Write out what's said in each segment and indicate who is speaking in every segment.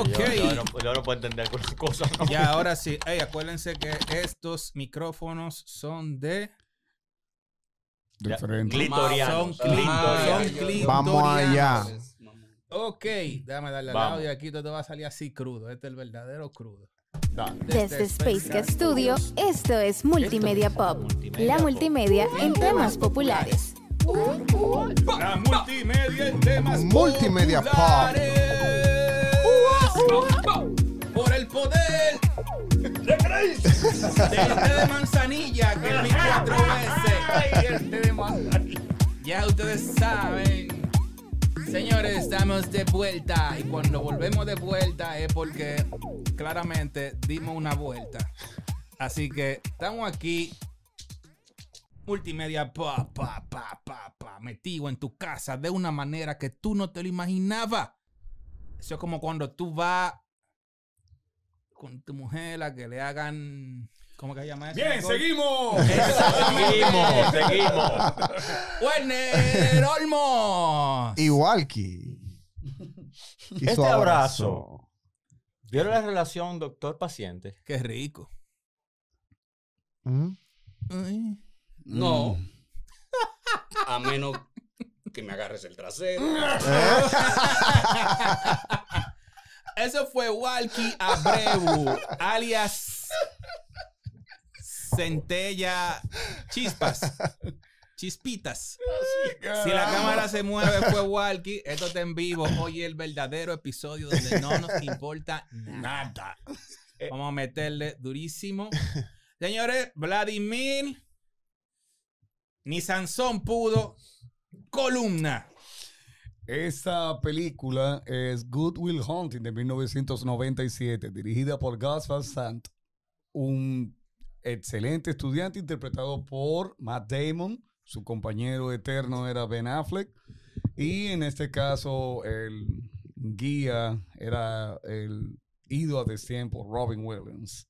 Speaker 1: Ok.
Speaker 2: Yo, yo no, yo no puedo entender algunas cosas. ¿no?
Speaker 1: Ya, ahora sí. Ey, acuérdense que estos micrófonos son de.
Speaker 2: Ya,
Speaker 3: Diferente.
Speaker 2: Clitorianos.
Speaker 1: Son cli-
Speaker 2: clitorianos.
Speaker 1: son clitorianos.
Speaker 4: Vamos allá.
Speaker 1: Ok, déjame darle al audio. Aquí todo va a salir así crudo. Este es el verdadero crudo.
Speaker 5: Desde Space Cat Studio, esto es Multimedia Pop. La multimedia en temas populares.
Speaker 1: La multimedia en temas
Speaker 4: Multimedia Pop.
Speaker 1: Por el poder de del té de manzanilla que es mi cuatro veces. Ay, el té de manzanilla. Ya ustedes saben. Señores, estamos de vuelta y cuando volvemos de vuelta es porque claramente dimos una vuelta. Así que estamos aquí multimedia pa pa pa pa pa metido en tu casa de una manera que tú no te lo imaginabas. Eso es como cuando tú vas con tu mujer a que le hagan ¿cómo que se llama eso?
Speaker 3: Bien, seguimos.
Speaker 2: Seguimos, seguimos.
Speaker 1: Werner Olmos.
Speaker 4: Igual que.
Speaker 2: Este abrazo. ¿Vieron la relación doctor-paciente?
Speaker 1: Qué rico.
Speaker 4: ¿Mm?
Speaker 6: No. A menos que me agarres el trasero.
Speaker 1: Eso fue Walkie Abreu, alias Centella Chispas. Chispitas. Si la cámara se mueve fue Walkie, esto está en vivo. Hoy es el verdadero episodio donde no nos importa nada. Vamos a meterle durísimo. Señores, Vladimir, ni Sansón pudo. Columna.
Speaker 3: Esa película es Good Will Hunting de 1997, dirigida por Gus Sant, un excelente estudiante interpretado por Matt Damon. Su compañero eterno era Ben Affleck. Y en este caso, el guía era el ido a tiempo, Robin Williams.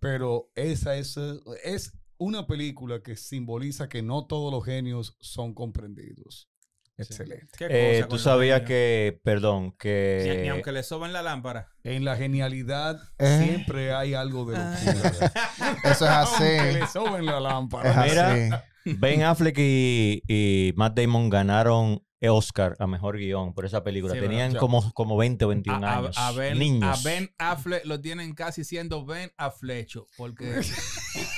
Speaker 3: Pero esa es, es una película que simboliza que no todos los genios son comprendidos. Excelente.
Speaker 1: ¿Qué
Speaker 2: Eh, Tú sabías que, perdón, que...
Speaker 1: ni aunque le soben la lámpara.
Speaker 3: En la genialidad
Speaker 4: Eh.
Speaker 3: siempre hay algo de locura.
Speaker 4: Eso es
Speaker 3: Aunque
Speaker 4: así.
Speaker 3: le soben la
Speaker 4: Es
Speaker 3: lámpara.
Speaker 2: Mira.
Speaker 4: así.
Speaker 2: Ben Affleck y, y Matt Damon ganaron Oscar a mejor guion por esa película.
Speaker 1: Sí,
Speaker 2: Tenían como, como 20 o 21
Speaker 1: A, a-
Speaker 2: años.
Speaker 1: a ben,
Speaker 2: Niños.
Speaker 1: a Ben Affleck lo tienen casi siendo Ben Afflecho. Porque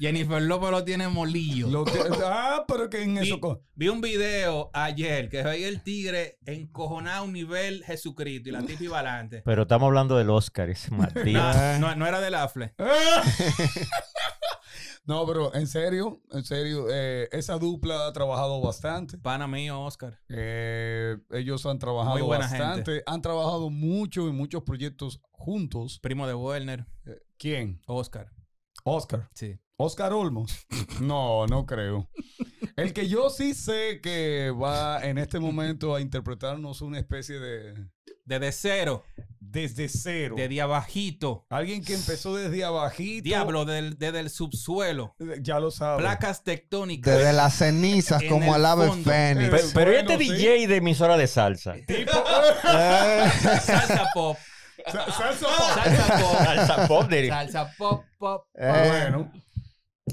Speaker 1: Jennifer López lo tiene molillo.
Speaker 3: Lo que- ah, pero que en
Speaker 1: vi,
Speaker 3: eso.
Speaker 1: vi un video ayer que veía el tigre encojonado a un nivel Jesucristo y la tipa iba adelante.
Speaker 2: Pero estamos hablando del Oscar, ese Martín.
Speaker 1: No, no, no era del Affleck.
Speaker 3: No, pero en serio, en serio, eh, esa dupla ha trabajado bastante.
Speaker 1: Pana mío, Oscar.
Speaker 3: Eh, ellos han trabajado
Speaker 1: Muy buena
Speaker 3: bastante. Han trabajado mucho en muchos proyectos juntos.
Speaker 1: Primo de Werner.
Speaker 3: Eh, ¿Quién?
Speaker 1: Oscar.
Speaker 3: Oscar.
Speaker 1: Sí.
Speaker 3: Oscar Olmos. No, no creo. El que yo sí sé que va en este momento a interpretarnos una especie de
Speaker 1: Desde cero.
Speaker 3: desde cero.
Speaker 1: Desde abajito.
Speaker 3: Alguien que empezó desde abajito.
Speaker 1: Diablo, del- desde el subsuelo.
Speaker 3: Ya lo sabe.
Speaker 1: Placas tectónicas.
Speaker 4: Desde las cenizas,
Speaker 1: En
Speaker 4: como
Speaker 1: el
Speaker 4: ave fénix.
Speaker 2: Pero, pero ¿y este
Speaker 3: Bueno, sí.
Speaker 2: DJ de emisora de salsa.
Speaker 4: Eh,
Speaker 1: Salsa pop.
Speaker 3: Sa- salsa pop.
Speaker 1: Salsa pop.
Speaker 2: Salsa pop
Speaker 1: Salsa pop, pop.
Speaker 4: eh,
Speaker 3: Bueno.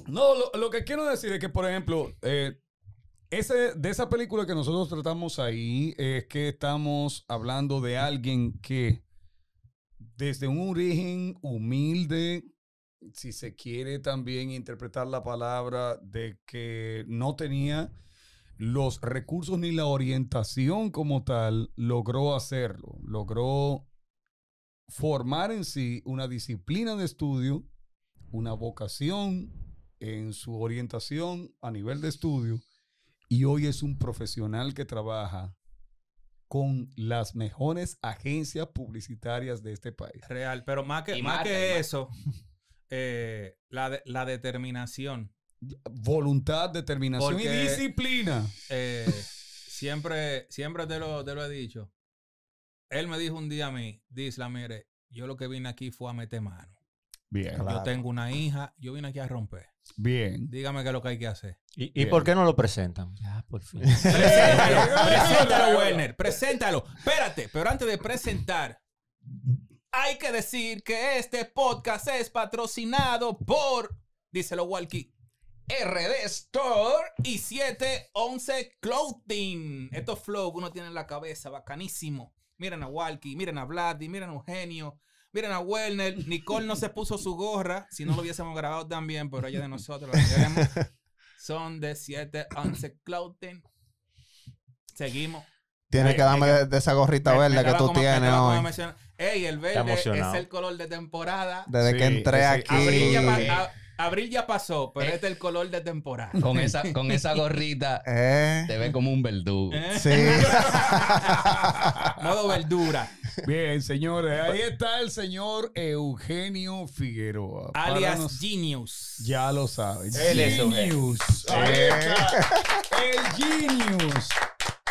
Speaker 3: No, lo, que quiero decir es que, por ejemplo, eh, ese, de esa película que nosotros tratamos ahí, es que estamos hablando de alguien que desde un origen humilde, si se quiere también interpretar la palabra de que no tenía los recursos ni la orientación como tal, logró hacerlo, logró formar en sí una disciplina de estudio, una vocación en su orientación a nivel de estudio y hoy es un profesional que trabaja con las mejores agencias publicitarias de este país.
Speaker 1: Real. Pero más que, más que eso, eh, la, de- la determinación.
Speaker 3: Voluntad, determinación
Speaker 1: Porque-
Speaker 3: y disciplina.
Speaker 1: Eh, siempre, siempre te lo, te lo he dicho. Él me dijo un día a mí, Disla, mire, yo lo que vine aquí fue a meter mano.
Speaker 3: Bien,
Speaker 1: Yo
Speaker 4: Claro.
Speaker 1: tengo una hija, yo vine aquí a romper.
Speaker 3: bien.
Speaker 1: Dígame qué es lo que hay que hacer.
Speaker 2: ¿Y, por qué no lo presentan? Ya, por fin.
Speaker 1: Preséntalo, preséntalo, Werner, preséntalo. Espérate, pero antes de presentar Hay que decir que este podcast es patrocinado por, díselo Walkie, RD Store y 711 Clothing. Estos flow que uno tiene en la cabeza, bacanísimo. Miren a Walkie, miren a Vladi, miren a Eugenio, miren a Werner. Nicole no se puso su gorra, si no lo hubiésemos grabado también, pero ella de nosotros la queremos. Son de 711 Clothing. Seguimos.
Speaker 4: Tienes
Speaker 1: Ay,
Speaker 4: que darme de, de esa gorrita
Speaker 1: Me- me
Speaker 4: verde que tú
Speaker 1: como-
Speaker 4: tienes hoy.
Speaker 1: Ey, el verde
Speaker 2: emocionado.
Speaker 1: es el color de temporada.
Speaker 4: Desde que entré aquí.
Speaker 1: Abril ya, pa-
Speaker 6: Sí.
Speaker 1: a- abril ya pasó, pero
Speaker 6: Eh.
Speaker 1: este es el color de temporada.
Speaker 6: Con esa, con esa gorrita
Speaker 4: Eh,
Speaker 6: te ve como un verdugo.
Speaker 1: ¿Eh?
Speaker 4: sí.
Speaker 1: Modo verdura.
Speaker 3: Bien, señores, ahí está el señor Eugenio Figueroa.
Speaker 1: Alias
Speaker 3: nos-
Speaker 1: Genius.
Speaker 3: Ya lo sabes.
Speaker 2: Él es
Speaker 3: Genius. Ahí
Speaker 4: Eh.
Speaker 3: está. El Genius.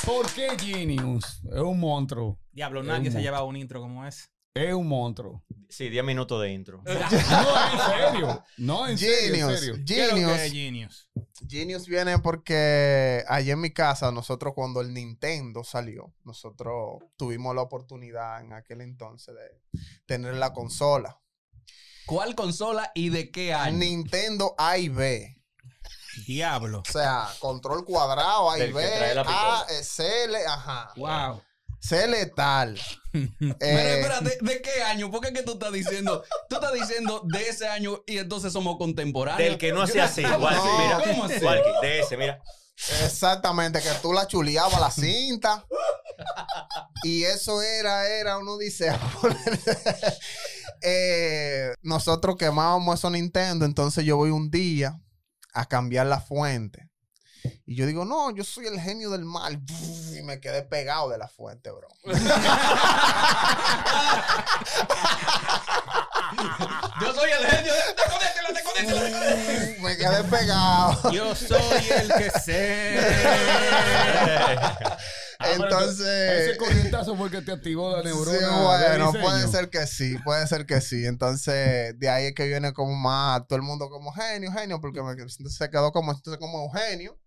Speaker 3: ¿Por qué Genius? Es un monstruo.
Speaker 1: Diablo,
Speaker 3: Es
Speaker 1: nadie se ha llevado un intro como ese.
Speaker 3: Es un monstruo.
Speaker 2: Sí, 10 minutos de intro.
Speaker 3: No, en serio. No, en serio, en
Speaker 4: Genius.
Speaker 3: serio.
Speaker 1: ¿Qué es lo que
Speaker 4: Genius.
Speaker 1: es Genius?
Speaker 4: Genius viene porque allá en mi casa, nosotros cuando el Nintendo salió, nosotros tuvimos la oportunidad en aquel entonces de tener la consola.
Speaker 6: ¿Cuál consola y de qué año?
Speaker 4: Nintendo A y B.
Speaker 1: Diablo.
Speaker 4: O sea, control cuadrado, A y B, A, C, L, ajá.
Speaker 1: Wow.
Speaker 4: C letal.
Speaker 6: Pero
Speaker 4: Eh,
Speaker 6: espérate, ¿de qué año? ¿Por qué que tú estás diciendo? Tú estás diciendo de ese año y entonces somos contemporáneos.
Speaker 2: Del que no hacía así.
Speaker 6: ¿Cómo
Speaker 2: Walkie,
Speaker 4: así?
Speaker 2: mira.
Speaker 6: ¿Cómo así?
Speaker 2: Walkie, de ese, mira.
Speaker 4: Exactamente, que tú la chuleabas la cinta. y eso era, era, uno dice, eh, nosotros quemábamos esos Nintendo, entonces yo voy un día a cambiar la fuente. Y yo digo, no, yo soy el genio del mal. Y me quedé pegado de la fuente, bro.
Speaker 6: Yo soy el genio. Desconéctela.
Speaker 4: me quedé pegado.
Speaker 1: Yo soy el que sé.
Speaker 3: Ah,
Speaker 4: Entonces...
Speaker 3: Ese corrientazo fue el que te activó la neurona.
Speaker 4: Sí, bueno, puede ser que sí, puede ser que sí. Entonces, de ahí es que viene como más todo el mundo como genio, genio, porque me- se quedó como, entonces como Eugenio.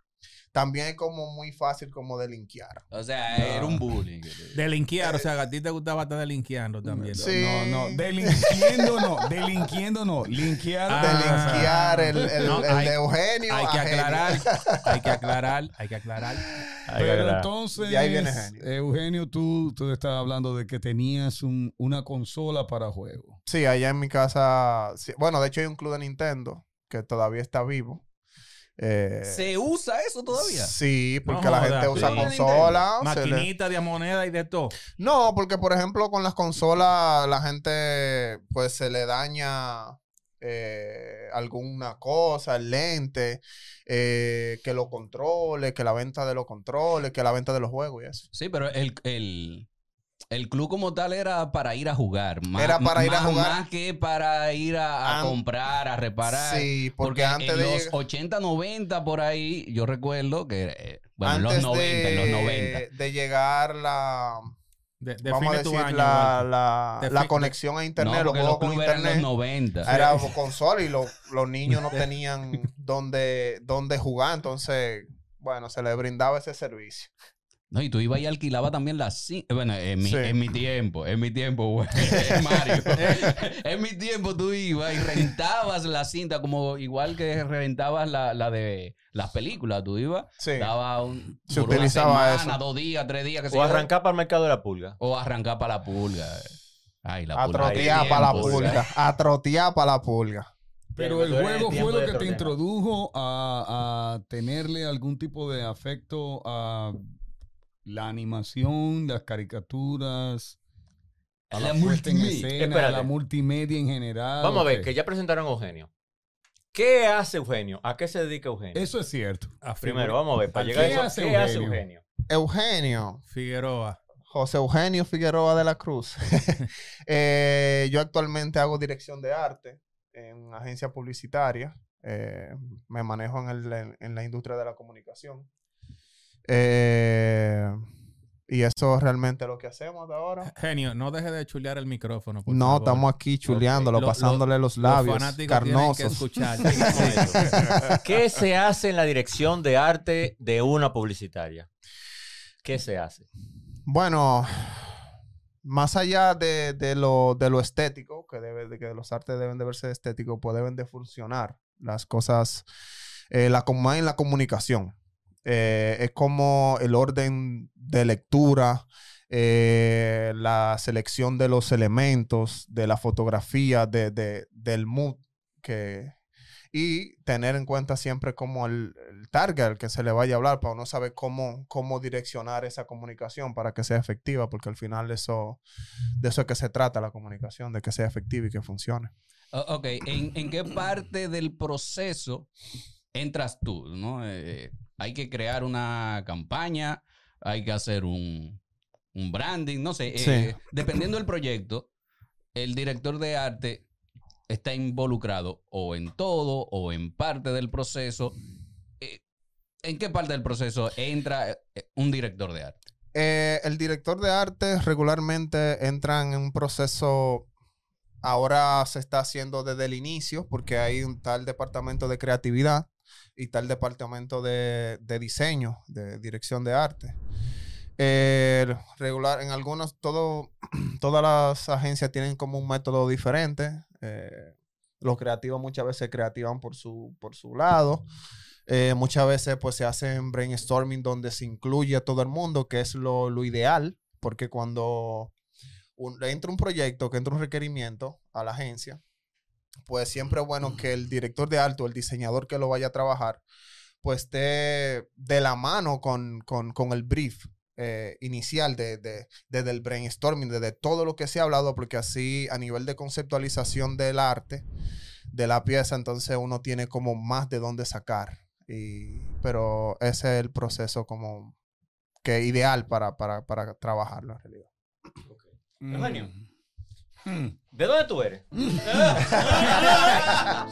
Speaker 4: También es como muy fácil como de linkear.
Speaker 6: O sea, era un bullying.
Speaker 1: Delinquear, o sea, que a ti te gustaba estar delinqueando también.
Speaker 4: Sí.
Speaker 3: No, no, delinquiendo no, delinquiendo no, linkear.
Speaker 1: Ah,
Speaker 4: de linkear el, el-
Speaker 1: No,
Speaker 4: el
Speaker 1: hay-
Speaker 4: de Eugenio
Speaker 1: Hay que aclarar, hay que aclarar, hay que aclarar.
Speaker 2: Ahí
Speaker 3: Pero entonces,
Speaker 4: Y ahí viene genio.
Speaker 3: Eugenio, tú, tú estabas hablando de que tenías un- una consola para juego.
Speaker 4: Sí, allá en mi casa, sí, bueno, de hecho hay un club de Nintendo que todavía está vivo. Eh,
Speaker 6: ¿Se usa eso todavía?
Speaker 4: Sí, porque
Speaker 1: No
Speaker 4: la gente usa
Speaker 6: Sí.
Speaker 4: consola. se le-
Speaker 1: Maquinita de moneda y de todo.
Speaker 4: No, porque por ejemplo con las consolas la gente pues se le daña eh, alguna cosa, el lente, eh, que lo controle, que la venta de los controles, que la venta de los juegos y eso.
Speaker 6: Sí, pero el, el, el club como tal era para ir a jugar. Más,
Speaker 4: Era para ir a
Speaker 6: más-
Speaker 4: jugar.
Speaker 6: Más que para ir a, a
Speaker 4: An-
Speaker 6: comprar, a reparar.
Speaker 4: Sí, porque, antes
Speaker 6: en
Speaker 4: de
Speaker 6: los
Speaker 4: llegar-
Speaker 6: 80, 90 por ahí, yo recuerdo que, eh, bueno, en los
Speaker 4: antes
Speaker 6: 90, en los 90.
Speaker 4: de, de llegar la
Speaker 1: De-
Speaker 4: vamos a decir
Speaker 1: año.
Speaker 4: la, la, la conexión a internet,
Speaker 6: no,
Speaker 4: los
Speaker 6: porque
Speaker 4: juegos
Speaker 6: los
Speaker 4: con
Speaker 6: clubes eran en los
Speaker 4: internet.
Speaker 6: 90.
Speaker 4: Era consola y los, los niños no tenían donde, donde jugar, entonces, bueno, se les brindaba ese servicio.
Speaker 6: No, y tú ibas y alquilabas también las cintas. Bueno, en mi,
Speaker 4: Sí.
Speaker 6: en mi tiempo, en mi tiempo, güey, Mario. en mi tiempo tú ibas y rentabas la cinta, como igual que rentabas la, la de las películas. Tú ibas,
Speaker 4: Sí.
Speaker 6: daba un.
Speaker 4: Se
Speaker 6: por una
Speaker 4: utilizaba
Speaker 6: semana,
Speaker 4: eso.
Speaker 6: dos días, tres días, que sé
Speaker 2: O
Speaker 6: yo.
Speaker 2: arrancar para el mercado de la pulga.
Speaker 6: O arrancar para la pulga. Ay, la
Speaker 4: A
Speaker 6: pulga.
Speaker 4: trotear
Speaker 6: Qué
Speaker 4: para la pulga. A trotear para la pulga.
Speaker 3: Pero el juego fue lo que te introdujo a, a tenerle algún tipo de afecto a la animación, las caricaturas, a la,
Speaker 6: La
Speaker 3: puesta en
Speaker 6: multimedia.
Speaker 3: escena, a la multimedia en general.
Speaker 2: Vamos a ver, que ya presentaron a Eugenio. ¿Qué hace Eugenio? ¿A qué se dedica Eugenio?
Speaker 3: Eso es cierto.
Speaker 1: A
Speaker 2: Primero, vamos a ver, para
Speaker 3: ¿Qué
Speaker 2: llegar a eso,
Speaker 3: hace
Speaker 2: ¿qué hace
Speaker 3: Eugenio?
Speaker 2: Eugenio?
Speaker 4: Eugenio,
Speaker 1: Figueroa.
Speaker 4: José Eugenio Figueroa de la Cruz. Eh, yo actualmente hago dirección de arte en una agencia publicitaria. Eh, me manejo en, el- en- en la industria de la comunicación. Eh, y eso es realmente lo que hacemos de ahora.
Speaker 1: Genio, no deje de chulear el micrófono. por
Speaker 4: No,
Speaker 1: favor.
Speaker 4: estamos aquí chuleándolo,
Speaker 1: Lo- lo-
Speaker 4: pasándole los
Speaker 1: Los
Speaker 4: labios
Speaker 1: que
Speaker 4: carnosos.
Speaker 1: escuchar.
Speaker 2: ¿Qué se hace en la dirección de arte de una publicitaria? ¿Qué se hace?
Speaker 4: Bueno, más allá de, de lo, de lo estético, que, debe, de que los artes deben de verse estéticos, pues deben de funcionar las cosas, eh, la, en la comunicación. Eh, es como el orden de lectura, eh, la selección de los elementos, de la fotografía, de, de- del mood que, y tener en cuenta siempre como el, target al que se le vaya a hablar para uno saber cómo, cómo direccionar esa comunicación para que sea efectiva, porque al final eso, de eso es que se trata la comunicación, de que sea efectiva y que funcione.
Speaker 6: Ok, ¿En, en qué parte del proceso entras tú? ¿no? Eh, hay que crear una campaña, hay que hacer un, un branding, no sé. eh, dependiendo del proyecto, el director de arte está involucrado o en todo o en parte del proceso. Eh, ¿En qué parte del proceso entra eh, un director de arte?
Speaker 4: Eh, el director de arte regularmente entra en un proceso, ahora se está haciendo desde el inicio, porque hay un tal departamento de creatividad y tal departamento de, de diseño, de dirección de arte. Eh, regular, en algunos, todo, todas las agencias tienen como un método diferente. Eh, los creativos muchas veces creativan por su, por su lado. Eh, muchas veces pues se hacen brainstorming donde se incluye a todo el mundo, que es lo, lo ideal, porque cuando un- entra un proyecto, que entra un requerimiento a la agencia, pues siempre es bueno que el director de arte o el diseñador que lo vaya a trabajar, pues esté de la mano con, con- con el brief eh, inicial de, de- desde el brainstorming, desde todo lo que se ha hablado, porque así a nivel de conceptualización del arte, de la pieza, entonces uno tiene como más de dónde sacar. Y, pero ese es el proceso como que ideal para, para, para trabajarlo en realidad.
Speaker 2: Eugenio.
Speaker 3: Mm.
Speaker 2: ¿De dónde tú eres?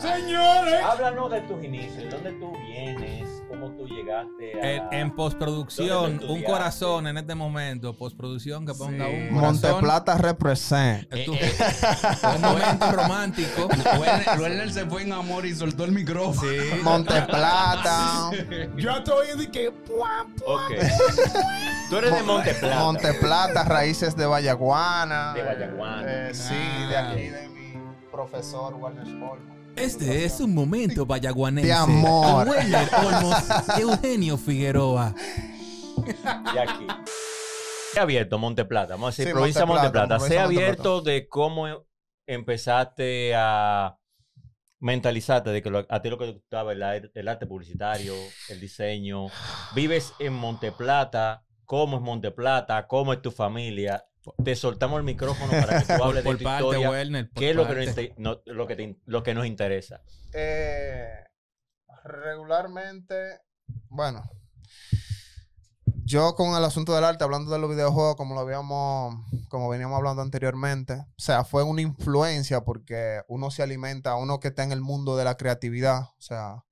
Speaker 3: Señores.
Speaker 2: Háblanos de tus inicios, dónde tú vienes, cómo tú llegaste a...
Speaker 7: En, en postproducción,
Speaker 2: ¿Dónde tú
Speaker 7: un corazón en este momento. Postproducción que ponga
Speaker 3: Sí.
Speaker 7: un corazón.
Speaker 4: Monteplata represent.
Speaker 7: Es tu-
Speaker 6: Eh, eh,
Speaker 7: un momento romántico.
Speaker 6: Werner se fue en amor y soltó el micrófono.
Speaker 4: Monteplata.
Speaker 3: Yo estoy de que. ¡puam!
Speaker 2: Tú eres de Monte Plata.
Speaker 4: Monteplata, raíces de Vallaguana.
Speaker 2: De Vallaguana.
Speaker 4: Eh, sí, de aquí de mi profesor Warner Olmo.
Speaker 7: Este es un momento vallaguanense.
Speaker 4: De amor.
Speaker 7: Olmos, Eugenio Figueroa.
Speaker 2: Y aquí. Se ha abierto Monte Plata, vamos a decir
Speaker 4: Sí,
Speaker 2: provincia
Speaker 4: Monte
Speaker 2: Monte. Se ha abierto de cómo empezaste a mentalizarte de que lo- a ti lo que te gustaba el, el arte publicitario, el diseño. Vives en Monte Plata, cómo es Monte Plata, cómo es tu familia. Te soltamos el micrófono para que tú hables de
Speaker 7: Por
Speaker 2: tu
Speaker 7: parte,
Speaker 2: historia.
Speaker 7: Werner. por
Speaker 2: ¿Qué es lo que, nos, no- lo, que te- lo que nos interesa?
Speaker 4: Eh, regularmente, bueno, yo con el asunto del arte, hablando de los videojuegos, como lo habíamos, como veníamos hablando anteriormente, o sea, fue una influencia porque uno se alimenta, uno que está en el mundo de la creatividad, o sea,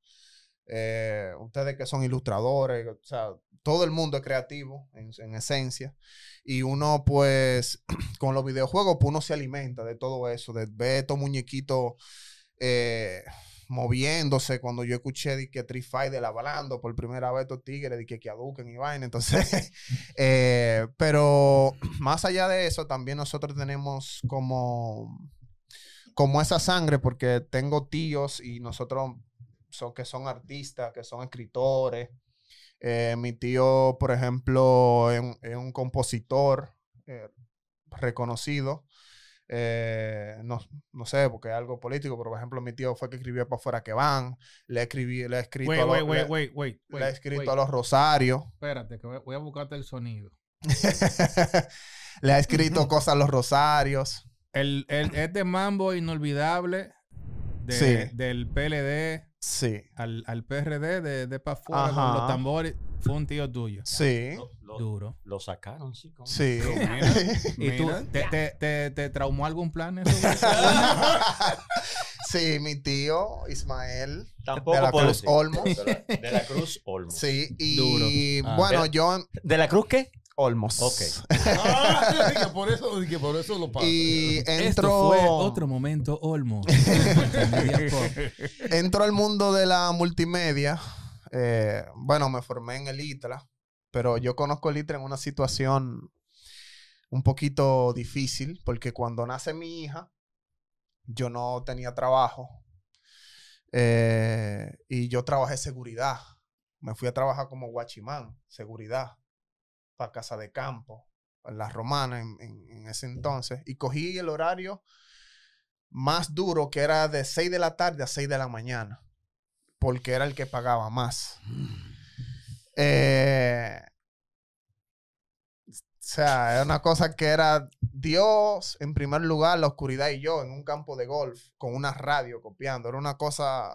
Speaker 4: eh, ustedes que son ilustradores, o sea, todo el mundo es creativo en, en esencia. Y uno, pues, con los videojuegos, pues uno se alimenta de todo eso, de ver estos muñequitos eh, moviéndose. Cuando yo escuché de que Street Fighter hablando por primera vez estos tigres, de que, que aduquen y vaina. Entonces, eh, pero más allá de eso, también nosotros tenemos como, como esa sangre, porque tengo tíos y nosotros son, que son artistas, que son escritores. Eh, mi tío, por ejemplo, es un, es un compositor eh, reconocido. Eh, no, no sé, porque es algo político, pero por ejemplo, mi tío fue que escribió para afuera que van. Le, escribí, le he escrito,
Speaker 3: Wait,
Speaker 4: a, los-
Speaker 3: wait,
Speaker 4: le-
Speaker 3: wait, wait.
Speaker 4: le he escrito a los Rosarios.
Speaker 3: Espérate, que voy voy a buscarte el sonido.
Speaker 4: le ha escrito cosas a los Rosarios.
Speaker 3: El, el, este mambo inolvidable de-
Speaker 4: Sí.
Speaker 3: del PLD
Speaker 4: Sí,
Speaker 3: al, al PRD de, de para afuera con los tambores fue un tío tuyo.
Speaker 4: sí,
Speaker 2: Lo, lo-
Speaker 3: Duro.
Speaker 2: lo sacaron, sí. ¿cómo?
Speaker 4: sí.
Speaker 3: ¿Y tú
Speaker 4: Mira.
Speaker 3: te, te, te, te traumó algún plan eso?
Speaker 4: sí, mi tío Ismael
Speaker 2: Tampoco
Speaker 4: de la Cruz
Speaker 2: decir.
Speaker 4: Olmos.
Speaker 2: De la, de la Cruz Olmos.
Speaker 4: Sí, y
Speaker 3: Duro.
Speaker 2: Ah,
Speaker 4: bueno,
Speaker 2: pero-
Speaker 4: yo
Speaker 2: ¿De la Cruz qué?
Speaker 4: Olmos.
Speaker 2: Ok.
Speaker 3: Ah, que por eso, que por eso lo pasa.
Speaker 4: Y
Speaker 7: Esto
Speaker 4: entro,
Speaker 7: fue otro momento Olmos.
Speaker 4: Entro al mundo de la multimedia. Eh, bueno, me formé en el ITRA, pero yo conozco el ITRA en una situación un poquito difícil porque cuando nace mi hija, yo no tenía trabajo eh, y yo trabajé seguridad. Me fui a trabajar como guachimán, seguridad, para casa de campo, en la romana en, en- en ese entonces. Y cogí el horario más duro, que era de 6 de la tarde a 6 de la mañana, porque era el que pagaba más. Eh, o sea, era una cosa que era Dios en primer lugar, la oscuridad y yo en un campo de golf con una radio copiando. Era una cosa.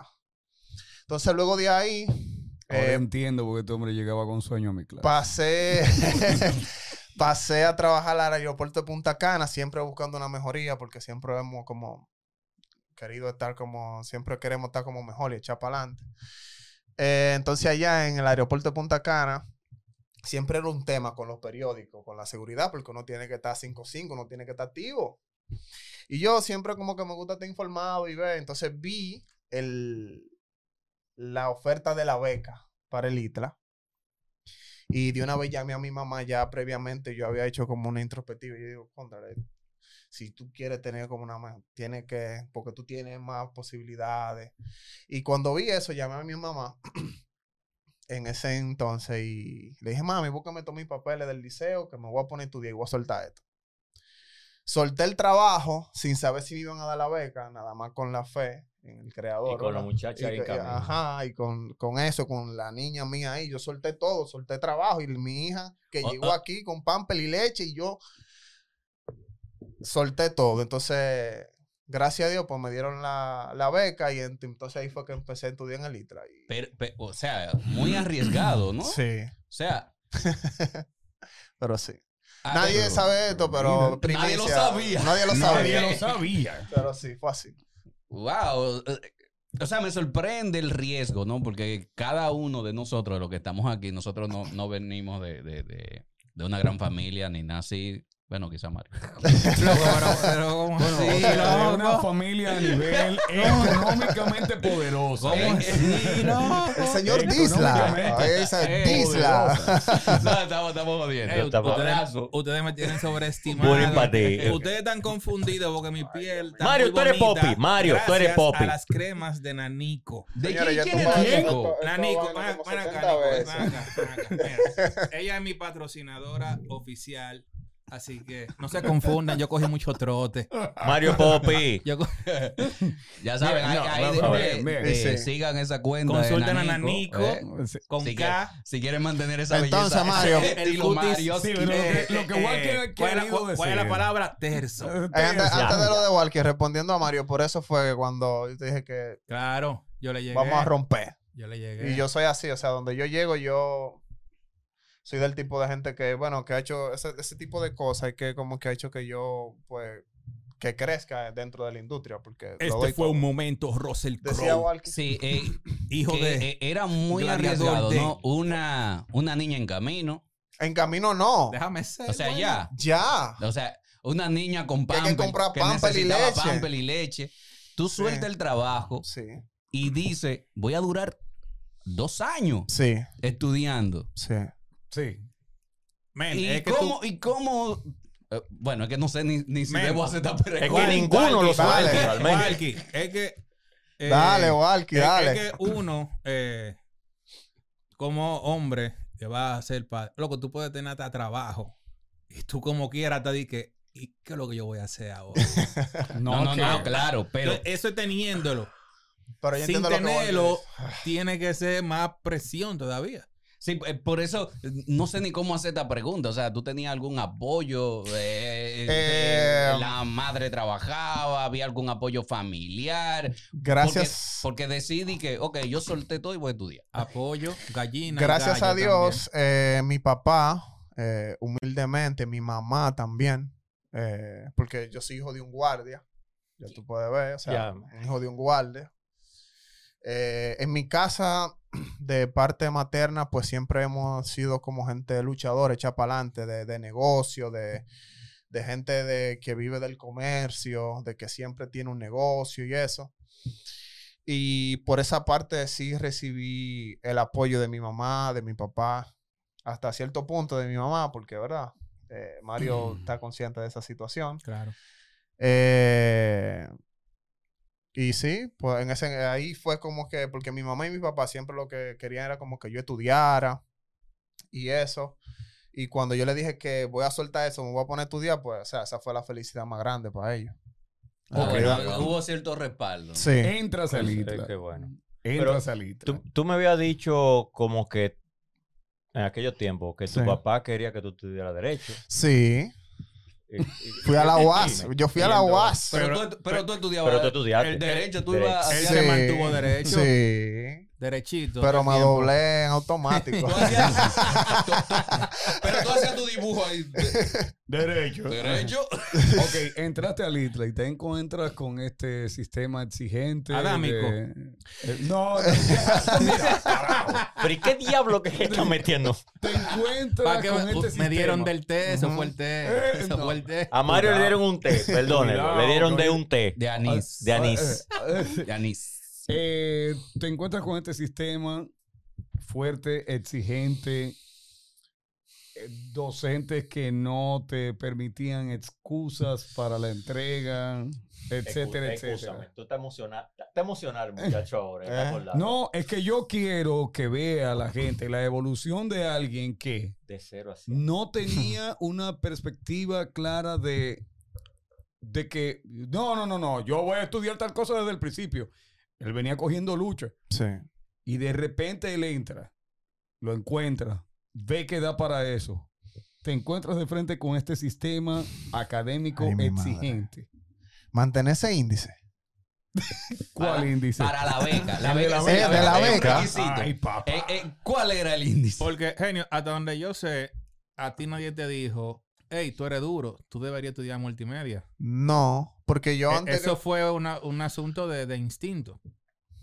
Speaker 4: Entonces, luego de ahí,
Speaker 3: Ahora
Speaker 4: eh,
Speaker 3: entiendo por qué este hombre llegaba con sueño a mi clase.
Speaker 4: pasé, pasé a trabajar al aeropuerto de Punta Cana, siempre buscando una mejoría, porque siempre hemos como querido estar como, siempre queremos estar como mejor y echar para adelante. entonces allá en el aeropuerto de Punta Cana, siempre era un tema con los periódicos, con la seguridad, porque uno tiene que estar 5-5, uno tiene que estar activo. Y yo siempre como que me gusta estar informado y ver, entonces vi el, la oferta de la beca para el ITLA. Y de una vez llamé a mi mamá ya previamente, yo había hecho como una introspectiva y yo digo, contra, si tú quieres tener como una más, tienes que, porque tú tienes más posibilidades. Y cuando vi eso, llamé a mi mamá en ese entonces y le dije, mami, búscame todos mis papeles del liceo que me voy a poner a estudiar y voy a soltar esto. Solté el trabajo sin saber si me iban a dar la beca, nada más con la fe en el creador.
Speaker 2: Y con la muchacha
Speaker 4: Y
Speaker 2: ahí en.
Speaker 4: Ajá, y con, con eso, con la niña mía ahí, yo solté todo, solté trabajo y mi hija que
Speaker 6: Oh,
Speaker 4: llegó
Speaker 6: oh.
Speaker 4: aquí con pamper y leche y yo solté todo. Entonces, gracias a Dios, pues me dieron la, la beca y ent- entonces ahí fue que empecé a estudiar en el ITRA. y-
Speaker 6: Pero- pe- o sea, muy arriesgado, ¿no?
Speaker 4: Sí,
Speaker 6: O sea,
Speaker 4: pero sí.
Speaker 6: ah,
Speaker 4: nadie
Speaker 6: pero-
Speaker 4: sabe esto, pero
Speaker 6: nadie lo sabía.
Speaker 4: Nadie lo
Speaker 3: Nadie
Speaker 4: sabía.
Speaker 3: lo sabía.
Speaker 4: Pero sí, fue así.
Speaker 6: Wow. eh, O sea, me sorprende el riesgo, ¿no? Porque cada uno de nosotros, los que estamos aquí, nosotros no, no venimos de, de, de, una gran familia ni nada. Bueno, quizá Mario.
Speaker 7: pero, pero, ¿cómo
Speaker 3: Bueno,
Speaker 7: así,
Speaker 3: o sea, de una familia a nivel económicamente poderoso.
Speaker 7: ¿Cómo así, loco?
Speaker 4: El señor
Speaker 3: Eh,
Speaker 4: Disla. Ahí dice
Speaker 7: Eh,
Speaker 4: Disla.
Speaker 6: estamos, estamos jodiendo.
Speaker 7: Ey,
Speaker 2: Estamos-
Speaker 7: ustedes, me tienen sobreestimado. Ustedes están confundidos porque mi piel está
Speaker 2: Mario,
Speaker 7: muy
Speaker 2: tú eres Poppy. Mario, tú eres Poppy.
Speaker 7: a las cremas de Nanico.
Speaker 6: ¿De quién, es
Speaker 7: Nanico,
Speaker 4: van
Speaker 7: ven, acá,
Speaker 4: 70
Speaker 7: Nico, ven
Speaker 4: veces.
Speaker 7: acá, ven acá. Mira, ella es mi patrocinadora oficial. Así que no se confundan, yo cogí mucho trote.
Speaker 2: Mario Popi.
Speaker 7: Co-
Speaker 6: Ya saben, ahí,
Speaker 3: No,
Speaker 6: ahí
Speaker 3: no,
Speaker 6: de- de- sigan esa cuenta. de
Speaker 7: Consulten a Nanico.
Speaker 6: eh.
Speaker 7: con
Speaker 6: Si,
Speaker 7: K.
Speaker 6: que- si quieren mantener esa
Speaker 4: Entonces,
Speaker 6: belleza,
Speaker 4: Mario,
Speaker 6: ese
Speaker 7: el cutis-
Speaker 6: Mario.
Speaker 3: Sí, lo que, lo que Walker
Speaker 7: Eh, ¿cuál, la, cuál- cuál es la palabra? Terzo.
Speaker 3: Eh,
Speaker 4: Antes, antes de lo de Walker, respondiendo a Mario, por eso fue que cuando yo te dije que
Speaker 7: Claro, yo le llegué.
Speaker 4: vamos a romper.
Speaker 7: Yo le llegué.
Speaker 4: Y yo soy así, o sea, donde yo llego, yo soy del tipo de gente que, bueno, que ha hecho ese, ese tipo de cosas y que como que ha hecho que yo, pues, que crezca dentro de la industria, porque
Speaker 7: Este fue
Speaker 4: todo.
Speaker 7: un momento Russell Crowe.
Speaker 6: Sí, eh,
Speaker 7: hijo
Speaker 6: que,
Speaker 7: de...
Speaker 6: eh, era muy arriesgado,
Speaker 7: de-
Speaker 6: ¿no? Una, una niña en camino.
Speaker 4: En camino no.
Speaker 7: Déjame ser.
Speaker 6: O sea,
Speaker 7: bueno.
Speaker 6: ya.
Speaker 4: Ya.
Speaker 6: O sea, una niña con
Speaker 4: Que hay que
Speaker 6: pamper.
Speaker 4: comprar pamper y leche.
Speaker 6: pamper y leche. Tú
Speaker 4: Sí.
Speaker 6: sueltas el trabajo
Speaker 4: Sí.
Speaker 6: y dices, voy a durar dos años
Speaker 4: Sí.
Speaker 6: estudiando.
Speaker 4: Sí.
Speaker 3: Sí.
Speaker 6: ¿Y
Speaker 7: es que
Speaker 6: cómo?
Speaker 7: tú-
Speaker 6: ¿Y cómo? eh, bueno, es que no sé ni, ni si
Speaker 7: Men,
Speaker 6: debo hacer esta
Speaker 2: Es que ninguno lo
Speaker 4: Dale.
Speaker 2: suelta realmente.
Speaker 7: Walkie, es que... eh,
Speaker 4: dale, Walker,
Speaker 7: es-
Speaker 4: dale.
Speaker 7: Es que uno, eh, como hombre, que va a ser padre, loco, tú puedes tener hasta trabajo. Y tú como quieras te di que, ¿y qué es lo que yo voy a hacer ahora?
Speaker 6: No, no, no, claro, pero
Speaker 7: Eso es teniéndolo.
Speaker 4: Pero yo
Speaker 7: Sin
Speaker 4: lo que
Speaker 7: tenerlo, tiene que ser más presión todavía.
Speaker 6: Sí, eh, por eso eh, no sé ni cómo hacer esta pregunta. O sea, ¿tú tenías algún apoyo? Eh, ¿La madre trabajaba? ¿Había algún apoyo familiar?
Speaker 4: Gracias.
Speaker 6: Porque, porque decidí que, ok, yo solté todo y voy a estudiar.
Speaker 7: Apoyo, gallina.
Speaker 4: Gracias
Speaker 7: gallo
Speaker 4: a Dios, eh, mi papá, eh, humildemente, mi mamá también, eh, porque yo soy hijo de un guardia, ya tú puedes ver, o sea, hijo de un guardia. Eh, en mi casa, de parte materna, pues siempre hemos sido como gente luchadora, hecha para adelante, de, de negocio, de, de gente de, que vive del comercio, de que siempre tiene un negocio y eso. Y por esa parte sí recibí el apoyo de mi mamá, de mi papá, hasta cierto punto de mi mamá, porque, ¿verdad? Eh, Mario está consciente de esa situación.
Speaker 1: Claro.
Speaker 4: Eh, y sí, pues en ese, ahí fue como que, porque mi mamá y mi papá siempre lo que querían era como que yo estudiara y eso. Y cuando yo le dije que voy a soltar eso, me voy a poner a estudiar, pues, o sea, esa fue la felicidad más grande para ellos.
Speaker 6: Ah, bueno, hubo cierto respaldo.
Speaker 4: Sí.
Speaker 3: Entras
Speaker 2: Pues,
Speaker 3: al
Speaker 2: eh,
Speaker 3: ITLA.
Speaker 2: qué bueno.
Speaker 3: Entras al ITLA.
Speaker 2: Tú, tú me habías dicho como que en aquellos tiempos que tu
Speaker 4: Sí.
Speaker 2: papá quería que tú estudiaras Derecho.
Speaker 4: Sí. Fui a la UAS. Yo fui a la UAS.
Speaker 6: Pero, tú, pero tú estudiabas
Speaker 2: Pero tú estudiaste.
Speaker 6: el derecho, tú ibas hacia-
Speaker 1: se mantuvo derecho.
Speaker 4: Sí.
Speaker 1: Derechito.
Speaker 4: Pero me
Speaker 1: tiempo.
Speaker 4: doblé en automático.
Speaker 6: Tú hacías- tú- tú- pero tú hacías tu dibujo ahí.
Speaker 3: Derecho.
Speaker 6: Derecho.
Speaker 3: Ok, entraste al ITLA y te encuentras con este sistema exigente.
Speaker 1: Adámico.
Speaker 3: de- eh, no, no, mira, carajo.
Speaker 2: Pero ¿y qué diablo que está metiendo?
Speaker 3: te encuentras
Speaker 1: ¿Para qué
Speaker 3: con
Speaker 1: me,
Speaker 3: este
Speaker 1: me
Speaker 3: sistema.
Speaker 1: dieron del té? Eso fue el té.
Speaker 3: Eh,
Speaker 1: Eso
Speaker 3: no.
Speaker 1: fue el té.
Speaker 2: A Mario le dieron un té, perdónenlo.
Speaker 3: Cuidado,
Speaker 2: Le dieron de un té.
Speaker 6: De anís.
Speaker 2: De anís.
Speaker 3: Eh, eh,
Speaker 6: De anís.
Speaker 3: Eh, te encuentras con este sistema fuerte, exigente, eh, docentes que no te permitían excusas para la entrega, etcétera,
Speaker 2: escúchame,
Speaker 3: etcétera.
Speaker 2: Tú estás emocionado. Estás emocionado, muchacho, ahora. ¿estás
Speaker 4: Eh.
Speaker 2: acordado?
Speaker 3: No, es que yo quiero que vea la gente la evolución de alguien que
Speaker 2: De cero a cien.
Speaker 3: no tenía una perspectiva clara de, de que, no, no, no, no, yo voy a estudiar tal cosa desde el principio. Él venía cogiendo lucha
Speaker 4: Sí.
Speaker 3: y de repente él entra, lo encuentra, ve que da para eso. Te encuentras de frente con este sistema académico
Speaker 4: Ay,
Speaker 3: exigente.
Speaker 4: Mantener ese índice.
Speaker 3: ¿Cuál
Speaker 6: Para-
Speaker 3: índice?
Speaker 6: Para la beca. La
Speaker 3: de
Speaker 6: beca,
Speaker 3: la
Speaker 6: sí,
Speaker 3: beca.
Speaker 4: de la beca.
Speaker 6: requisito.
Speaker 3: Ay, papá.
Speaker 6: Eh, eh, ¿Cuál era el índice?
Speaker 1: Porque, genio, hasta donde yo sé, a ti nadie te dijo, hey, tú eres duro, tú deberías estudiar multimedia.
Speaker 4: No, porque yo
Speaker 1: E-
Speaker 4: antes,
Speaker 1: Eso fue una- un asunto de, de instinto.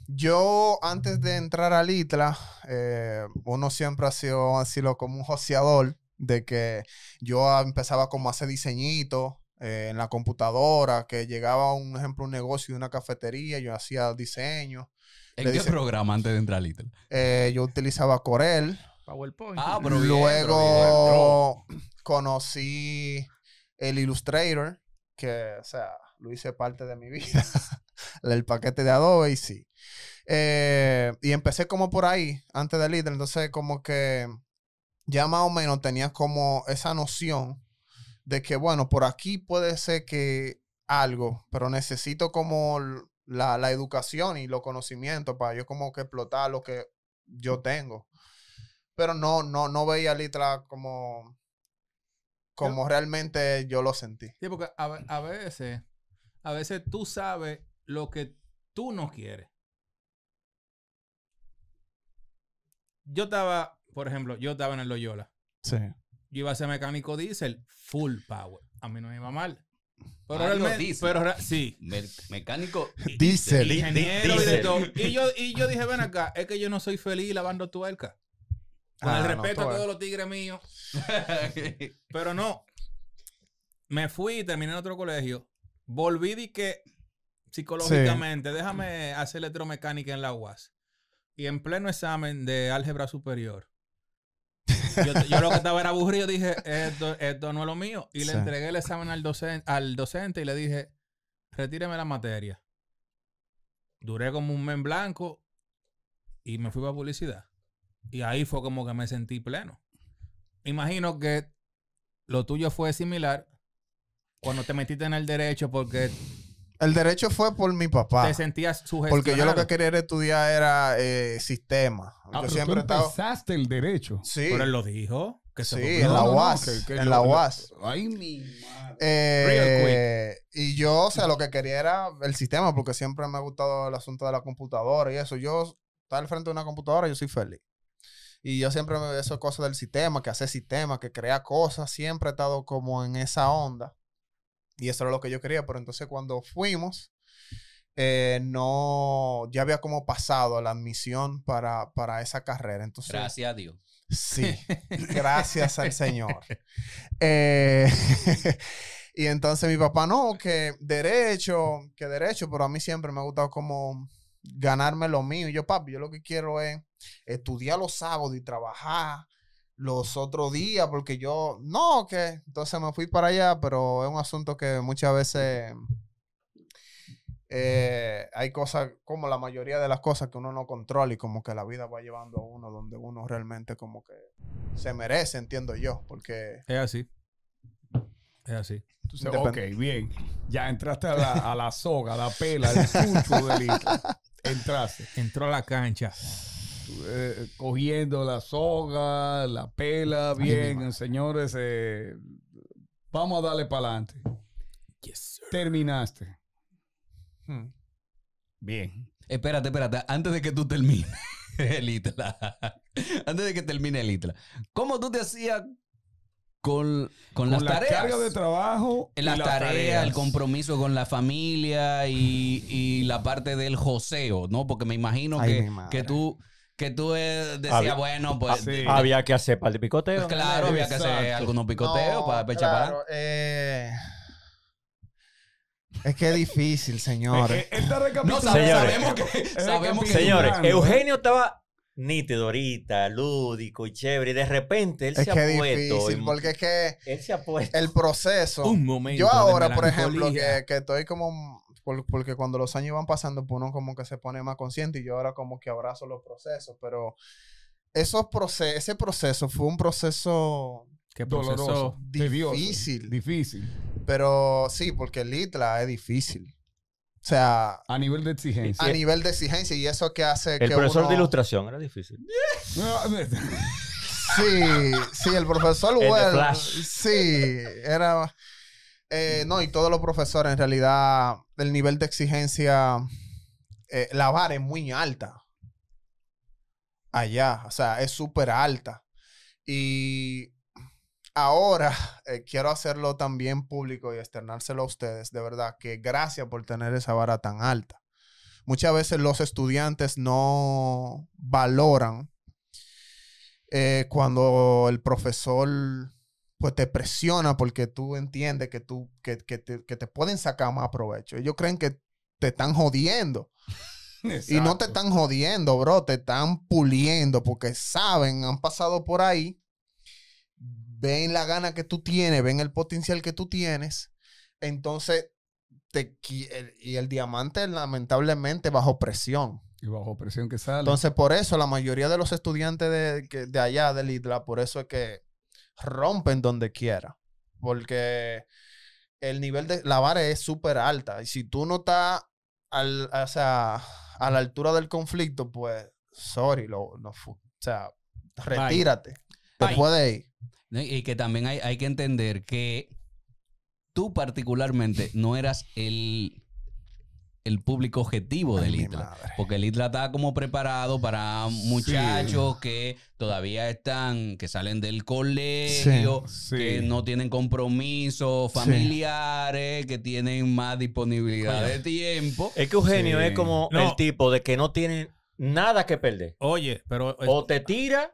Speaker 4: yo antes de entrar al ITLA, eh, uno siempre ha sido, sido como un joseador de que yo empezaba como a hacer diseñitos eh, en la computadora, que llegaba, un ejemplo, un negocio de una cafetería, yo hacía diseño.
Speaker 6: ¿En
Speaker 4: le
Speaker 6: qué
Speaker 4: dice-
Speaker 6: programa antes de entrar al Little?
Speaker 4: Eh, yo utilizaba Corel.
Speaker 1: PowerPoint.
Speaker 6: Ah, pero bien, pero
Speaker 4: Luego conocí el Illustrator, que, o sea, lo hice parte de mi vida. el paquete de Adobe y sí. Eh, y empecé como por ahí, antes del líder. Entonces, como que ya más o menos tenía como esa noción de que, bueno, por aquí puede ser que algo, pero necesito como la, la educación y los conocimientos para yo como que explotar lo que yo tengo. Pero no, no, no veía Litra como, como realmente yo lo sentí.
Speaker 1: Sí, porque a, ve- a veces, a veces tú sabes lo que tú no quieres. Yo estaba, por ejemplo, yo estaba en el Loyola.
Speaker 4: Sí.
Speaker 1: Yo iba a ser mecánico diésel, full power. A mí no me iba mal. Pero
Speaker 6: Mario
Speaker 1: realmente,
Speaker 6: Diesel.
Speaker 1: pero re- sí.
Speaker 6: Me- mecánico.
Speaker 4: Diesel.
Speaker 2: Di-
Speaker 1: Ingeniero y de
Speaker 2: diésel.
Speaker 1: todo. Y yo, y yo dije, ven acá, es que yo no soy feliz lavando tuerca. Con
Speaker 4: Ah,
Speaker 1: el
Speaker 4: no,
Speaker 1: respeto a todos los tigres míos. Pero no. Me fui y terminé en otro colegio. Volví y que psicológicamente, déjame hacer electromecánica en la UAS. Y en pleno examen de álgebra superior. Yo, yo lo que estaba era aburrido, dije, esto, esto no es lo mío. Y le
Speaker 4: Sí.
Speaker 1: entregué el examen al, docen- al docente y le dije, retíreme la materia. Duré como un mes en blanco y me fui para publicidad. Y ahí fue como que me sentí pleno. Imagino que lo tuyo fue similar cuando te metiste en el derecho porque
Speaker 4: El derecho fue por mi papá.
Speaker 1: te sentías sugestionado.
Speaker 4: Porque yo lo que quería era estudiar era eh, sistema.
Speaker 3: Ah,
Speaker 4: yo
Speaker 3: pero
Speaker 4: siempre
Speaker 3: tú empezaste el derecho.
Speaker 4: Sí.
Speaker 1: Pero él lo dijo. Que se
Speaker 4: Sí,
Speaker 1: fue-
Speaker 4: en la
Speaker 3: No, no, no,
Speaker 4: UAS.
Speaker 3: que- que
Speaker 4: en la UAS.
Speaker 3: Ay, mi madre.
Speaker 4: Eh, y yo, o sea, lo que quería era el sistema, porque siempre me ha gustado el asunto de la computadora y eso. Yo, estar al frente de una computadora, yo soy feliz. Y yo siempre me eso cosas del sistema, que hacer sistema, que crea cosas, siempre he estado como en esa onda. Y eso era lo que yo quería, pero entonces cuando fuimos, eh, no, ya había como pasado la admisión para, para esa carrera. Entonces,
Speaker 6: Gracias a Dios.
Speaker 4: Sí, gracias al Señor. Eh, y entonces mi papá, no, que derecho, que derecho, pero a mí siempre me ha gustado como ganarme lo mío. Y yo, papi, yo lo que quiero es estudiar los sábados y trabajar los otros días porque yo, no, que entonces me fui para allá, pero es un asunto que muchas veces eh, hay cosas, como la mayoría de las cosas que uno no controla y como que la vida va llevando a uno donde uno realmente como que se merece, entiendo yo, porque...
Speaker 1: Es así. Es así.
Speaker 3: Entonces, ok, bien. Ya entraste a la, a la soga, a la pela, al chucho del. Entraste.
Speaker 1: Entró a la cancha.
Speaker 3: Eh, cogiendo la soga, la pela, bien, señores, eh, vamos a darle para adelante.
Speaker 1: Yes, sir.
Speaker 3: Terminaste.
Speaker 4: hmm,
Speaker 3: Bien.
Speaker 6: Espérate, espérate. Antes de que tú termines el ITLA. Antes de que termine el ITLA. ¿Cómo tú te hacías con, con, las
Speaker 3: la
Speaker 6: tareas?
Speaker 3: carga de trabajo.
Speaker 6: En las
Speaker 3: las
Speaker 6: tareas, el compromiso con la familia y, y la parte del joseo, ¿no? Porque me imagino
Speaker 4: Ay,
Speaker 6: que, que tú, que tú eh, decías,
Speaker 2: Había-
Speaker 6: bueno, pues
Speaker 3: Sí.
Speaker 2: Había que hacer para el picoteo.
Speaker 6: pues claro, había que hacer
Speaker 3: Exacto.
Speaker 6: algunos picoteos
Speaker 4: No,
Speaker 6: para echar para
Speaker 4: claro, eh, es que es difícil, señores.
Speaker 3: él está
Speaker 6: No, sabe-
Speaker 2: Señores.
Speaker 6: sabemos que... Sabemos que
Speaker 2: Señores. Eugenio estaba nítido ahorita, lúdico y chévere. Y de repente él
Speaker 4: es
Speaker 2: se
Speaker 4: que
Speaker 2: ha
Speaker 4: es
Speaker 2: puesto.
Speaker 4: difícil, porque es que
Speaker 2: Él se ha puesto.
Speaker 4: el proceso...
Speaker 1: Un momento.
Speaker 4: Yo ahora, por ejemplo, que estoy como... por- porque cuando los años van pasando, pues uno como que se pone más consciente y yo ahora como que abrazo los procesos, pero esos proce- ese proceso fue un proceso
Speaker 1: ¿Qué
Speaker 3: Doloroso.
Speaker 1: proceso?
Speaker 4: Difícil.
Speaker 3: Difícil.
Speaker 4: Pero sí, porque el ITLA es difícil. O sea,
Speaker 3: A nivel de exigencia.
Speaker 4: a nivel de exigencia y eso que hace
Speaker 2: El
Speaker 4: que
Speaker 2: profesor
Speaker 4: uno-
Speaker 2: de ilustración era difícil.
Speaker 4: Sí, sí, el profesor
Speaker 2: El de
Speaker 4: Well.
Speaker 2: Flash.
Speaker 4: Sí, era... eh, no, y todos los profesores, en realidad, el nivel de exigencia, eh, la vara es muy alta. Allá, o sea, es súper alta. Y ahora eh, quiero hacerlo también público y externárselo a ustedes, de verdad, que gracias por tener esa vara tan alta. Muchas veces los estudiantes no valoran cuando el profesor pues te presiona porque tú entiendes que tú que, que te, que te pueden sacar más provecho. Ellos creen que te están jodiendo. Y no te están jodiendo, bro, te están puliendo porque saben, han pasado por ahí, ven la gana que tú tienes, ven el potencial que tú tienes, entonces te y el diamante lamentablemente bajo presión.
Speaker 3: Y bajo presión que sale.
Speaker 4: Entonces, por eso la mayoría de los estudiantes de, de allá del IDLA, por eso es que rompen donde quiera. Porque el nivel de la vara es súper alta. Y si tú no estás al, o sea, a la altura del conflicto, pues, sorry, lo, no o sea, retírate. Te
Speaker 1: Bye.
Speaker 4: puedes ir.
Speaker 6: Y que también hay, hay que entender que tú particularmente no eras el, el público objetivo
Speaker 4: Ay,
Speaker 6: del ITLA. Porque el ITLA está como preparado para muchachos que todavía están, que salen del colegio,
Speaker 3: Sí.
Speaker 6: que no tienen compromisos familiares, que tienen más disponibilidad de tiempo.
Speaker 2: Es que Eugenio
Speaker 3: Sí.
Speaker 2: es como
Speaker 1: No.
Speaker 2: el tipo de que no tiene nada que perder.
Speaker 1: Oye, pero.
Speaker 2: O te tira,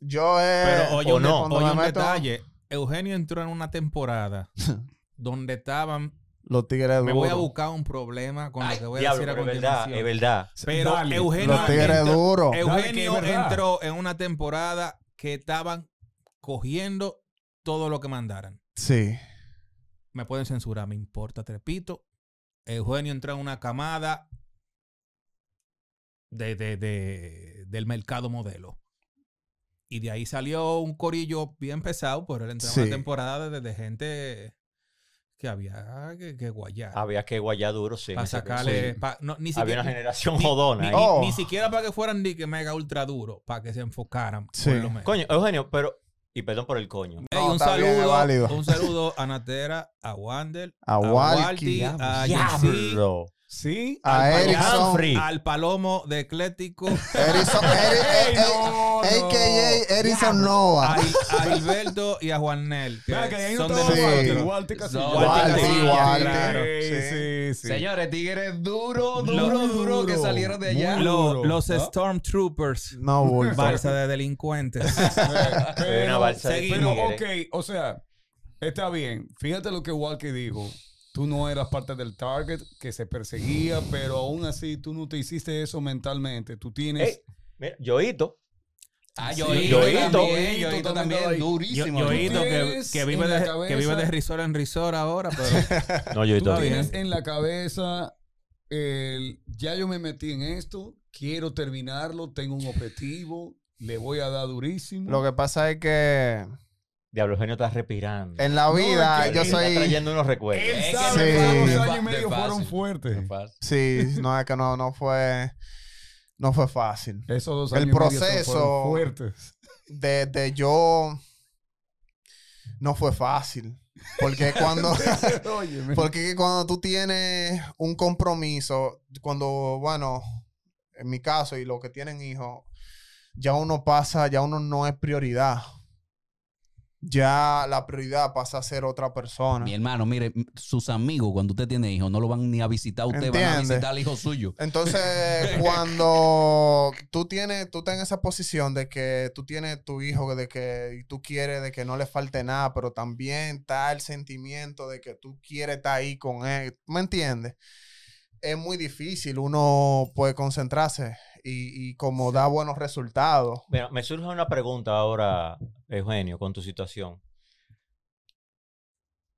Speaker 4: Yo, eh,
Speaker 1: Pero oye,
Speaker 2: o
Speaker 1: un,
Speaker 2: no.
Speaker 1: oye, un
Speaker 4: me meto-
Speaker 1: detalle. Eugenio entró en una temporada donde estaban.
Speaker 4: Los tigres
Speaker 1: Me voy a buscar un problema con
Speaker 6: Ay,
Speaker 1: lo que voy a
Speaker 2: diablo,
Speaker 1: decir a
Speaker 2: pero es verdad,
Speaker 1: continuación.
Speaker 2: es verdad.
Speaker 1: Pero
Speaker 3: Dale.
Speaker 1: Eugenio,
Speaker 4: Los tigres
Speaker 1: entró- Eugenio entró en una temporada que estaban cogiendo todo lo que mandaran.
Speaker 4: Sí.
Speaker 1: Me pueden censurar, me importa, trepito. Eugenio entró en una camada de, de- de- del mercado modelo. Y de ahí salió un corillo bien pesado, pero él entró en
Speaker 4: Sí.
Speaker 1: una temporada de, de gente que había que, que guayar.
Speaker 2: Había que guayar duro, sí.
Speaker 1: para sacarle.
Speaker 2: caso.
Speaker 1: pa- no, ni
Speaker 2: Había
Speaker 1: siquiera,
Speaker 2: una generación
Speaker 1: ni-
Speaker 2: jodona.
Speaker 1: ni,
Speaker 2: ahí.
Speaker 1: ni-
Speaker 4: Oh.
Speaker 1: ni siquiera para que fueran ni que mega ultra duro, para que se enfocaran.
Speaker 4: Sí.
Speaker 1: Por lo menos.
Speaker 2: Coño, Eugenio, pero. Y perdón por el coño.
Speaker 4: No,
Speaker 1: un
Speaker 4: bien,
Speaker 1: saludo,
Speaker 4: válido.
Speaker 1: un saludo a Natera, a Wander,
Speaker 4: A Walkie,
Speaker 1: a
Speaker 2: Diablo.
Speaker 3: Sí.
Speaker 4: A
Speaker 1: al
Speaker 4: Erickson.
Speaker 1: al palomo de Eclético,
Speaker 4: Erickson, Eri-
Speaker 3: Ey,
Speaker 4: eh,
Speaker 3: no,
Speaker 4: eh,
Speaker 3: no.
Speaker 4: AKA Erickson Nova.
Speaker 1: a, a Gilberto y a Juanel, que
Speaker 3: Mira,
Speaker 1: son de
Speaker 4: Sí.
Speaker 1: Claro.
Speaker 3: Sí,
Speaker 4: Sí.
Speaker 6: Señores, tigres duro,
Speaker 3: Muy
Speaker 6: duro, duro, que
Speaker 3: duro,
Speaker 6: salieron de allá.
Speaker 3: duro.
Speaker 1: Lo- los
Speaker 3: ¿no?
Speaker 1: Stormtroopers,
Speaker 4: No, Wolf.
Speaker 1: balsa de delincuentes.
Speaker 2: Balsa de
Speaker 1: seguimos.
Speaker 3: Pero, ok, o sea, está bien. Fíjate lo que Walker dijo. Tú no eras parte del target que se perseguía, pero aún así tú no te hiciste eso mentalmente. Tú tienes.
Speaker 2: Ey, mira, Yoito.
Speaker 6: Ah,
Speaker 3: Sí,
Speaker 6: Yoito
Speaker 2: Yoito.
Speaker 6: también,
Speaker 3: Yoito
Speaker 6: Yoito
Speaker 3: también
Speaker 6: también, durísimo.
Speaker 1: yo
Speaker 3: Tú
Speaker 1: oído que, que vive de,
Speaker 3: cabeza-
Speaker 1: que vive de risor en risor ahora, pero
Speaker 2: No, yo
Speaker 3: Tú tienes en la cabeza el, ya yo me metí en esto, quiero terminarlo, tengo un objetivo, le voy a dar durísimo.
Speaker 4: Lo que pasa es que
Speaker 2: Diablo Eugenio está respirando.
Speaker 4: en la vida yo
Speaker 3: él
Speaker 2: Está
Speaker 4: soy...
Speaker 2: trayendo unos recuerdos.
Speaker 3: Él sabe
Speaker 4: Sí.
Speaker 3: que los años y medio fueron fuertes.
Speaker 4: Sí, no, es que no, no fue... No fue fácil.
Speaker 3: Esos dos
Speaker 4: El
Speaker 3: años y medio
Speaker 4: proceso-
Speaker 3: fuertes.
Speaker 4: De, de yo... No fue fácil. Porque cuando... Porque cuando tú tienes un compromiso, cuando, bueno, en mi caso y los que tienen hijos, ya uno pasa, ya uno no es prioridad. Ya la prioridad pasa a ser otra persona.
Speaker 6: Mi hermano, mire, sus amigos, cuando usted tiene hijos, no lo van ni a visitar a usted, van a visitar al hijo suyo.
Speaker 4: Entonces, cuando tú tienes, tú estás en esa posición de que tú tienes tu hijo, de que y tú quieres de que no le falte nada, pero también está el sentimiento de que tú quieres estar ahí con él. ¿Me entiendes? Es muy difícil uno puede concentrarse y, y como da buenos resultados.
Speaker 2: Mira, me surge una pregunta ahora, Eugenio, con tu situación.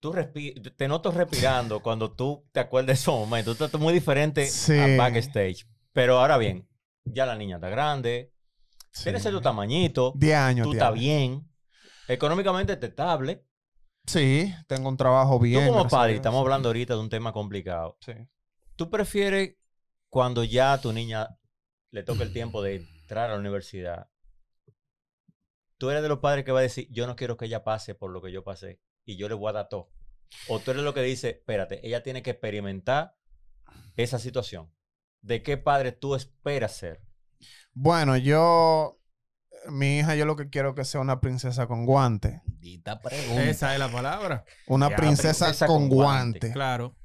Speaker 2: Tú te noto respirando cuando tú te acuerdas de esos momentos. Tú estás muy diferente
Speaker 4: Sí.
Speaker 2: a backstage. Pero ahora bien, ya la niña está grande, tienes tu tamañito,
Speaker 4: 10 años.
Speaker 2: tú estás bien, económicamente te estable.
Speaker 4: Sí, tengo un trabajo bien.
Speaker 2: tú como padre, estamos hablando ahorita de un tema complicado.
Speaker 4: Sí.
Speaker 2: ¿Tú prefieres cuando ya tu niña le toca el tiempo de entrar a la universidad? Tú eres de los padres que va a decir, yo no quiero que ella pase por lo que yo pasé y yo le voy a dar todo. O tú eres lo que dice, espérate, ella tiene que experimentar esa situación. ¿De qué padre tú esperas ser?
Speaker 4: Bueno, yo, mi hija, yo lo que quiero es que sea una princesa con guante.
Speaker 6: Dita pregunta.
Speaker 1: esa es la palabra.
Speaker 4: Una princesa,
Speaker 2: princesa
Speaker 4: con,
Speaker 2: con guante.
Speaker 4: guante.
Speaker 1: Claro,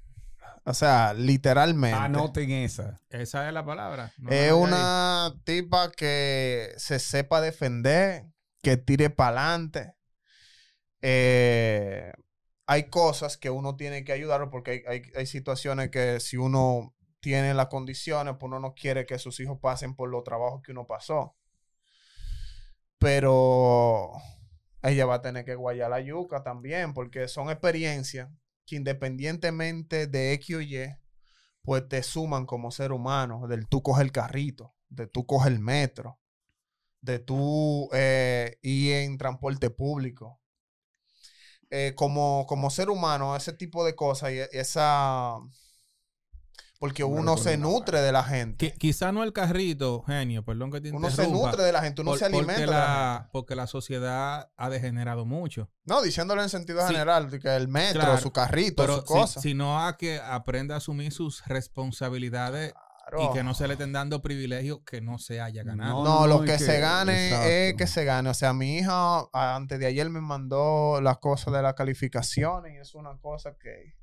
Speaker 4: O sea, literalmente.
Speaker 3: Anoten esa.
Speaker 1: esa es la palabra. No
Speaker 4: es
Speaker 1: ahí.
Speaker 4: una tipa que se sepa defender, que tire para adelante. hay cosas que uno tiene que ayudar porque hay, hay- hay situaciones que si uno tiene las condiciones, pues uno no quiere que sus hijos pasen por los trabajos que uno pasó. Pero ella va a tener que guayar la yuca también porque son experiencias que independientemente de X o Y, pues te suman como ser humano, del tú coger el carrito, de tú coger el metro, de tú eh, ir en transporte público. Eh, como, como ser humano, ese tipo de cosas y esa... Porque uno se nutre de la gente.
Speaker 1: Qui- quizá no el carrito, genio, perdón que te
Speaker 4: Uno se
Speaker 1: interrumpa,
Speaker 4: nutre de la gente, uno
Speaker 1: por-
Speaker 4: se alimenta
Speaker 1: porque
Speaker 4: de la gente.
Speaker 1: porque la sociedad ha degenerado mucho.
Speaker 4: No, diciéndolo en sentido
Speaker 1: Sí.
Speaker 4: general, que el metro,
Speaker 1: Claro,
Speaker 4: su carrito,
Speaker 1: Pero
Speaker 4: su
Speaker 1: si,
Speaker 4: cosa.
Speaker 1: si no a que aprenda a asumir sus responsabilidades y que no se le estén dando privilegios que no se haya ganado.
Speaker 4: No,
Speaker 3: No,
Speaker 4: lo que se gane es que se gane. O sea, mi hija antes de ayer me mandó las cosas de las calificaciones y es una cosa que...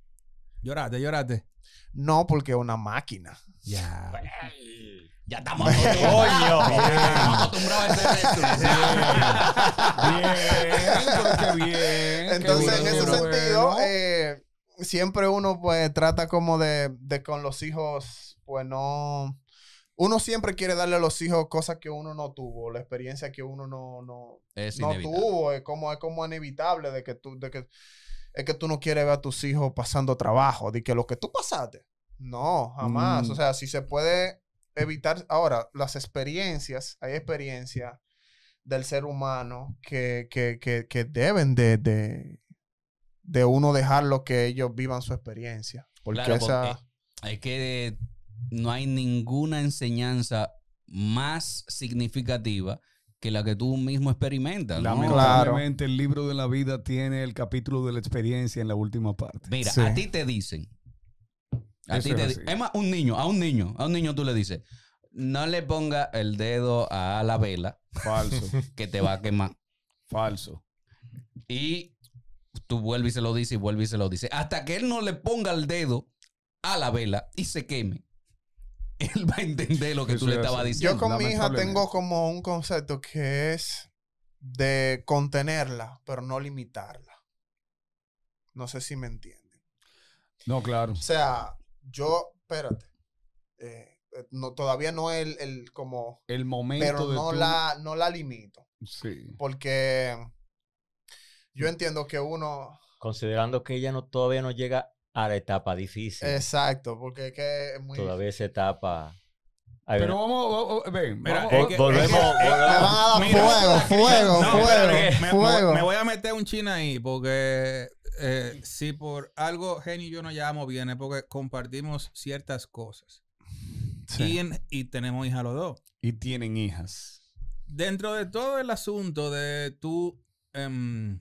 Speaker 1: Lloraste, lloraste.
Speaker 4: No, porque es una máquina.
Speaker 1: Ya.
Speaker 6: Ya estamos acostumbrados. Estamos acostumbrados a hacer esto.
Speaker 3: Bien, qué bien.
Speaker 4: Entonces,
Speaker 3: qué
Speaker 4: en ese
Speaker 3: bueno.
Speaker 4: sentido, eh, siempre uno pues trata como de, de con los hijos, pues no... Uno siempre quiere darle a los hijos cosas que uno no tuvo, la experiencia que uno no, no,
Speaker 6: Es
Speaker 4: no tuvo, es como, es como inevitable de que tú, de que, es que tú no quieres ver a tus hijos pasando trabajo, de que lo que tú pasaste. No, jamás.
Speaker 3: Mm.
Speaker 4: O sea, si se puede evitar, ahora, las experiencias, hay experiencias del ser humano que, que, que, que deben de, de, de uno dejarlo que ellos vivan su experiencia. Porque
Speaker 6: Claro,
Speaker 4: esa...
Speaker 6: porque que no hay ninguna enseñanza más significativa que la que tú mismo experimentas. ¿no?
Speaker 3: Lamentablemente, el libro de la vida tiene el capítulo de la experiencia en la última parte.
Speaker 6: Mira,
Speaker 4: Sí.
Speaker 6: a ti te dicen. A ti te
Speaker 3: es
Speaker 6: di-
Speaker 3: así.
Speaker 6: es más, un niño, a un niño, a un niño tú le dices, no le ponga el dedo a la vela
Speaker 3: Falso,
Speaker 6: que te va a quemar.
Speaker 3: falso.
Speaker 6: Y tú vuelves y se lo dices y vuelves y se lo dices. Hasta que él no le ponga el dedo a la vela y se queme, él va a entender lo que tú le
Speaker 3: es
Speaker 6: estabas diciendo.
Speaker 4: Yo con mi hija tengo como un concepto que es de contenerla, pero no limitarla. No sé si me entienden.
Speaker 3: No, claro.
Speaker 4: O sea, yo, espérate, eh, eh, no, todavía no es el, el como,
Speaker 3: El momento
Speaker 4: pero
Speaker 3: de
Speaker 4: no la, no la limito.
Speaker 3: Sí.
Speaker 4: Porque yo entiendo que uno,
Speaker 2: Considerando que ella no, todavía no llega a la etapa difícil.
Speaker 4: exacto, porque es que es muy...
Speaker 2: Todavía esa etapa.
Speaker 3: Pero
Speaker 2: una-
Speaker 3: vamos, vamos, vamos, ven,
Speaker 1: Mira,
Speaker 3: vamos-
Speaker 1: es
Speaker 2: Vol-
Speaker 1: que-
Speaker 2: volvemos.
Speaker 1: es que-
Speaker 4: Me van a dar
Speaker 1: Mira,
Speaker 4: fuego, fuego,
Speaker 1: No,
Speaker 4: fuego,
Speaker 1: me, me-
Speaker 4: fuego.
Speaker 1: me voy a meter un chin ahí porque eh, si por algo Genio y yo nos llevamos bien es porque compartimos ciertas cosas.
Speaker 4: Sí.
Speaker 1: Y, en- y tenemos hija los dos.
Speaker 3: y tienen hijas.
Speaker 1: Dentro de todo el asunto de tú em,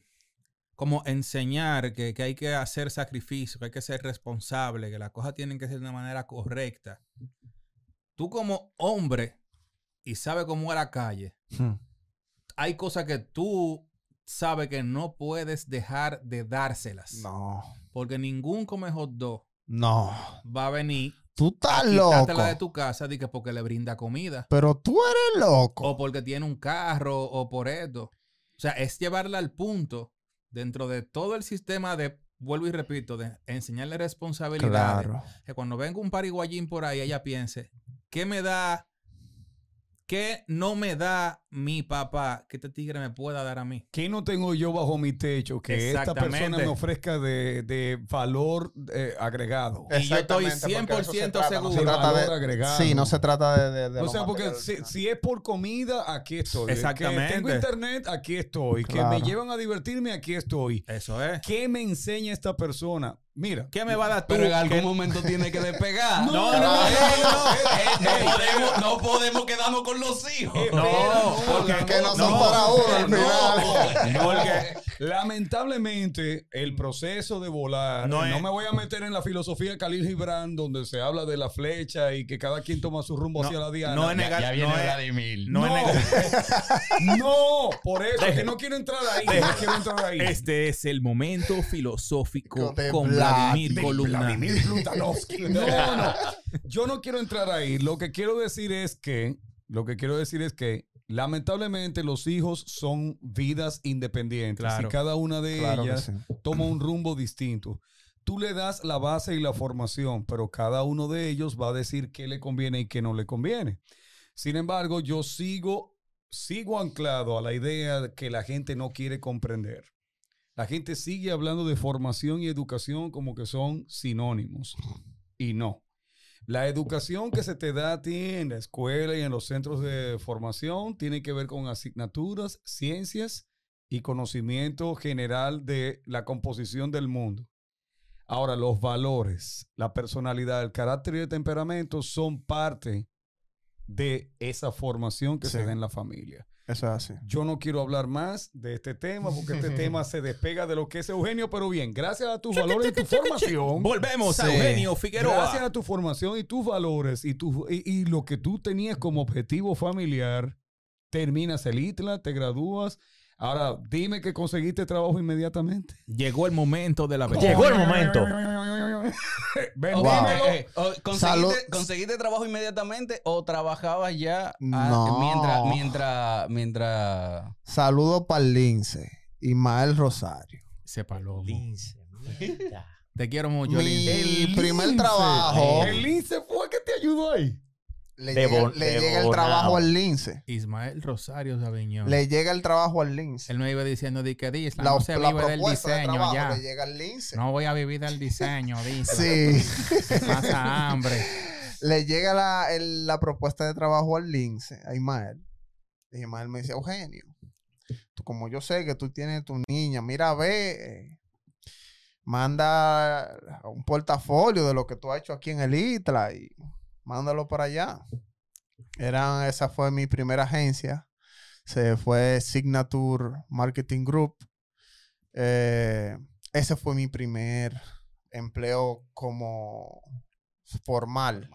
Speaker 1: como enseñar que, que hay que hacer sacrificio, que hay que ser responsable, que las cosas tienen que ser de una manera correcta. Tú como hombre y sabes cómo es la calle,
Speaker 4: Hmm.
Speaker 1: hay cosas que tú sabes que no puedes dejar de dárselas.
Speaker 4: No,
Speaker 1: Porque ningún come hot dog
Speaker 4: no.
Speaker 1: va a venir
Speaker 4: Tú estás loco.
Speaker 1: de tu casa que porque le brinda comida.
Speaker 4: Pero tú eres loco.
Speaker 1: O porque tiene un carro o por esto. O sea, es llevarla al punto dentro de todo el sistema de, vuelvo y repito, de enseñarle responsabilidades.
Speaker 4: Claro.
Speaker 1: Que cuando venga un pariguayín por ahí, ella piense, ¿qué me da? ¿Qué no me da mi papá que este tigre me pueda dar a mí?
Speaker 3: ¿Qué no tengo yo bajo mi techo que esta persona me ofrezca de, de valor eh, agregado?
Speaker 1: Y yo estoy
Speaker 4: Exactamente, porque de eso se
Speaker 1: 100%
Speaker 4: trata, no se
Speaker 1: seguro.
Speaker 4: trata de-
Speaker 3: Valor agregado.
Speaker 4: Sí, no se trata de... de- de
Speaker 3: O sea, porque si, si es por comida, aquí estoy.
Speaker 1: Exactamente.
Speaker 3: Que tengo internet, aquí estoy. Que
Speaker 4: Claro.
Speaker 3: me llevan a divertirme, aquí estoy.
Speaker 1: Eso es.
Speaker 3: ¿Qué me enseña esta persona? Mira.
Speaker 1: ¿Qué me va a dar tú?
Speaker 6: Pero en algún
Speaker 1: que-
Speaker 6: momento tiene que despegar.
Speaker 3: No,
Speaker 1: No, no, no,
Speaker 6: Eh,
Speaker 1: no.
Speaker 6: eh, no, podemos, no podemos quedarnos con los hijos.
Speaker 1: No, porque
Speaker 4: Que no son para uno al
Speaker 6: no.
Speaker 4: final.
Speaker 1: Porque
Speaker 3: Lamentablemente, el proceso de volar,
Speaker 1: No
Speaker 3: no, me voy a meter en la filosofía de Khalil Gibran, donde se habla de la flecha y que cada quien toma su rumbo
Speaker 1: No,
Speaker 3: hacia la diana.
Speaker 1: no es
Speaker 6: Ya,
Speaker 1: negar,
Speaker 6: ya viene
Speaker 1: no es-
Speaker 6: Vladimir.
Speaker 1: no es
Speaker 3: No.
Speaker 1: negar-
Speaker 3: No, por eso, que no quiero entrar ahí. No quiero entrar ahí.
Speaker 1: Este es el momento filosófico con
Speaker 4: Vlad-
Speaker 1: Vladimir Columna.
Speaker 3: Vladimir Plutanovsky. No, no. Yo no quiero entrar ahí. Lo que quiero decir es que, lo que quiero decir es que, lamentablemente, los hijos son vidas independientes
Speaker 1: Claro.
Speaker 3: y cada una de
Speaker 4: Claro
Speaker 3: ellas
Speaker 4: sí.
Speaker 3: toma un rumbo distinto. Tú le das la base y la formación, pero cada uno de ellos va a decir qué le conviene y qué no le conviene. Sin embargo, yo sigo, sigo anclado a la idea de que la gente no quiere comprender. La gente sigue hablando de formación y educación como que son sinónimos. Y no. La educación que se te da a ti en la escuela y en los centros de formación tiene que ver con asignaturas, ciencias y conocimiento general de la composición del mundo. Ahora, los valores, la personalidad, el carácter y el temperamento son parte de esa formación que se da en la familia.
Speaker 4: Eso es así.
Speaker 3: Yo no quiero hablar más de este tema porque este tema se despega de lo que es Eugenio, pero bien, gracias a tus valores y tu formación.
Speaker 1: Volvemos a. Eugenio Figueroa.
Speaker 3: Gracias a tu formación y tus valores y, tu, y, y lo que tú tenías como objetivo familiar, terminas el ITLA, te gradúas. Ahora, dime que conseguiste trabajo inmediatamente.
Speaker 1: Llegó el momento de la verdad.
Speaker 2: Llegó el momento.
Speaker 6: Eh, eh, oh, ¿conseguiste, conseguiste trabajo inmediatamente o trabajabas ya ah,
Speaker 4: No.
Speaker 6: mientras, mientras, mientras...
Speaker 4: Saludos para el Lince. Ismael Rosario.
Speaker 1: Se palomo.
Speaker 2: Lince.
Speaker 1: Te quiero mucho,
Speaker 4: Mi
Speaker 1: Lince.
Speaker 4: primer
Speaker 3: lince.
Speaker 4: trabajo.
Speaker 3: El lince fue el que te ayudó ahí.
Speaker 4: Le
Speaker 2: De
Speaker 4: llega,
Speaker 2: bon-
Speaker 4: le
Speaker 2: de
Speaker 4: llega el trabajo al Lince.
Speaker 1: Ismael Rosario Sabiñón.
Speaker 4: Le llega el trabajo al Lince.
Speaker 1: Él me iba diciendo de que dice,
Speaker 4: La,
Speaker 1: no se
Speaker 4: la
Speaker 1: vive del
Speaker 4: de
Speaker 1: diseño
Speaker 4: trabajo
Speaker 1: ya.
Speaker 4: le llega al Lince.
Speaker 1: No voy a vivir del diseño, dice.
Speaker 4: Sí.
Speaker 1: Pasa hambre.
Speaker 4: le llega la, el- la propuesta de trabajo al Lince, a Ismael. Y Ismael me dice, Eugenio, tú, como yo sé que tú tienes tu niña, mira, ve, eh, manda un portafolio de lo que tú has hecho aquí en el ITLA y mándalo para allá. Eran, esa fue mi primera agencia. Se fue Signature Marketing Group. Eh, ese fue mi primer empleo como formal.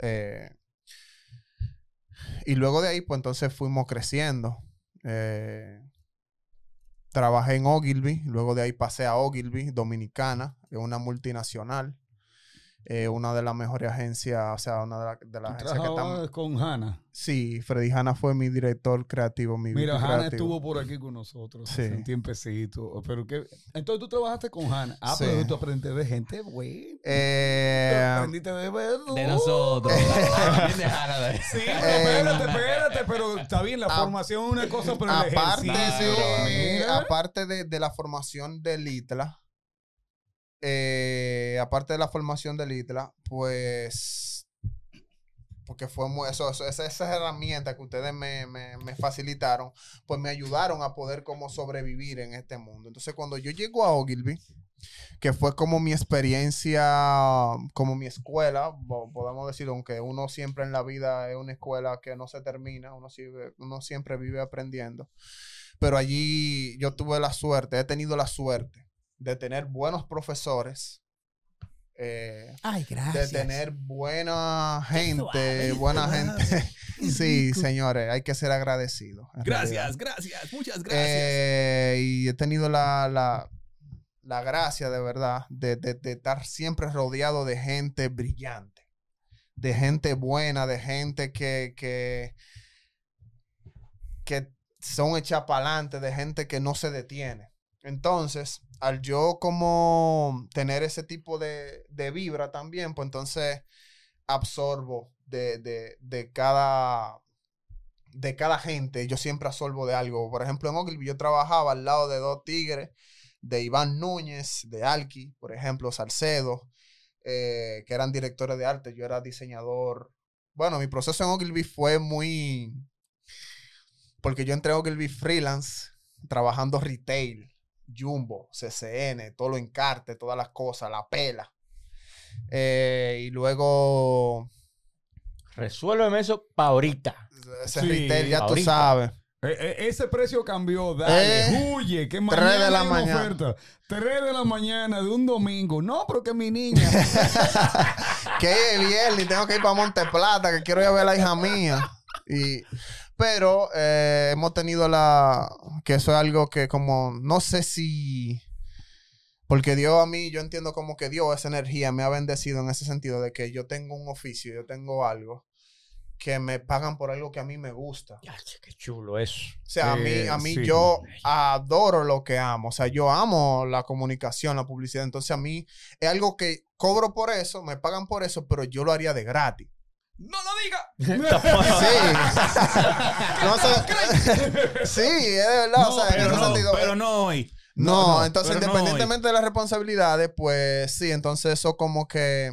Speaker 4: Eh, y luego de ahí, pues entonces fuimos creciendo. Eh, trabajé en Ogilvy, luego de ahí pasé a Ogilvy, Dominicana, es una multinacional. Eh, una de las mejores agencias, o sea, una de, la- de las agencias que están...
Speaker 3: con Hanna.
Speaker 4: Sí, Freddy Hanna fue mi director creativo, mi
Speaker 3: Mira, Hanna
Speaker 4: creativo.
Speaker 3: estuvo por aquí con nosotros
Speaker 4: Sí.
Speaker 3: hace un tiempecito. Pero que, entonces tú trabajaste con Hanna. Ah,
Speaker 4: Sí.
Speaker 3: pero tú aprendiste de gente buena. Tú
Speaker 4: Eh,
Speaker 3: aprendiste de verlo.
Speaker 6: De nosotros. También de Hanna, de-
Speaker 3: Sí, pero
Speaker 4: Eh,
Speaker 3: espérate, espérate, pero está bien, la
Speaker 4: a-
Speaker 3: formación es una cosa, pero el
Speaker 4: aparte
Speaker 3: ejercicio, mira.
Speaker 4: aparte de, de la formación del ITLA, eh, aparte de la formación del ITLA, pues, porque fue muy, eso, eso- esa- esas herramientas que ustedes me, me- me facilitaron, pues me ayudaron a poder como sobrevivir en este mundo. Entonces, cuando yo llego a Ogilvy, que fue como mi experiencia, como mi escuela, po- podemos decir, aunque uno siempre en la vida es una escuela que no se termina, uno, sigue- uno siempre vive aprendiendo. Pero allí yo tuve la suerte, he tenido la suerte de tener buenos profesores, eh,
Speaker 1: Ay,
Speaker 4: de
Speaker 1: gracias.
Speaker 4: tener buena gente,
Speaker 1: suave,
Speaker 4: buena
Speaker 1: suave.
Speaker 4: gente. Sí, señores, hay que ser agradecidos. realidad.
Speaker 1: Gracias, gracias, muchas gracias.
Speaker 4: Eh, y he tenido la, la, la gracia de verdad de, de- de estar siempre rodeado de gente brillante, de gente buena, de gente que, que, que son hechas para adelante, de gente que no se detiene. Entonces, al yo como tener ese tipo de, de vibra también, pues entonces absorbo de, de, de cada de cada gente, yo siempre absorbo de algo. Por ejemplo, en Ogilvy yo trabajaba al lado de dos tigres, de Iván Núñez, de Alki, por ejemplo, Salcedo, eh, que eran directores de arte. Yo era diseñador. Bueno, mi proceso en Ogilvy fue muy... Porque yo entré a Ogilvy freelance, trabajando retail, Jumbo, CCN, todo lo encarte, todas las cosas, la pela. Eh, y luego
Speaker 2: Resuélveme eso pa' ahorita.
Speaker 4: ese
Speaker 3: Sí,
Speaker 4: retail, ya tú
Speaker 2: ahorita.
Speaker 4: sabes.
Speaker 3: Eh, eh, ese precio cambió, dale,
Speaker 4: Eh,
Speaker 3: huye, que
Speaker 4: tres
Speaker 3: mañana
Speaker 4: de la mañana.
Speaker 3: oferta. 3 de la mañana de un domingo. No, pero que mi niña.
Speaker 4: que es viernes y tengo que ir para Monteplata, que quiero ir a ver a la hija mía. Y, pero eh, hemos tenido la... Que eso es algo que como... No sé si... Porque Dios a mí, yo entiendo como que Dios, esa energía me ha bendecido en ese sentido de que yo tengo un oficio, yo tengo algo que me pagan por algo que a mí me gusta.
Speaker 2: Che, qué chulo eso.
Speaker 4: O sea, a mí,
Speaker 3: Eh,
Speaker 4: a mí
Speaker 3: sí.
Speaker 4: yo adoro lo que amo. O sea, yo amo la comunicación, la publicidad. Entonces, a mí es algo que cobro por eso, me pagan por eso, pero yo lo haría de gratis.
Speaker 6: ¡No lo diga!
Speaker 4: Sí. no, o sea, sí, es de verdad. o sea, en
Speaker 1: pero,
Speaker 4: ese
Speaker 1: no,
Speaker 4: sentido.
Speaker 1: pero no hoy.
Speaker 4: No,
Speaker 1: no,
Speaker 4: entonces
Speaker 1: no
Speaker 4: independientemente de las responsabilidades, pues sí, entonces eso como que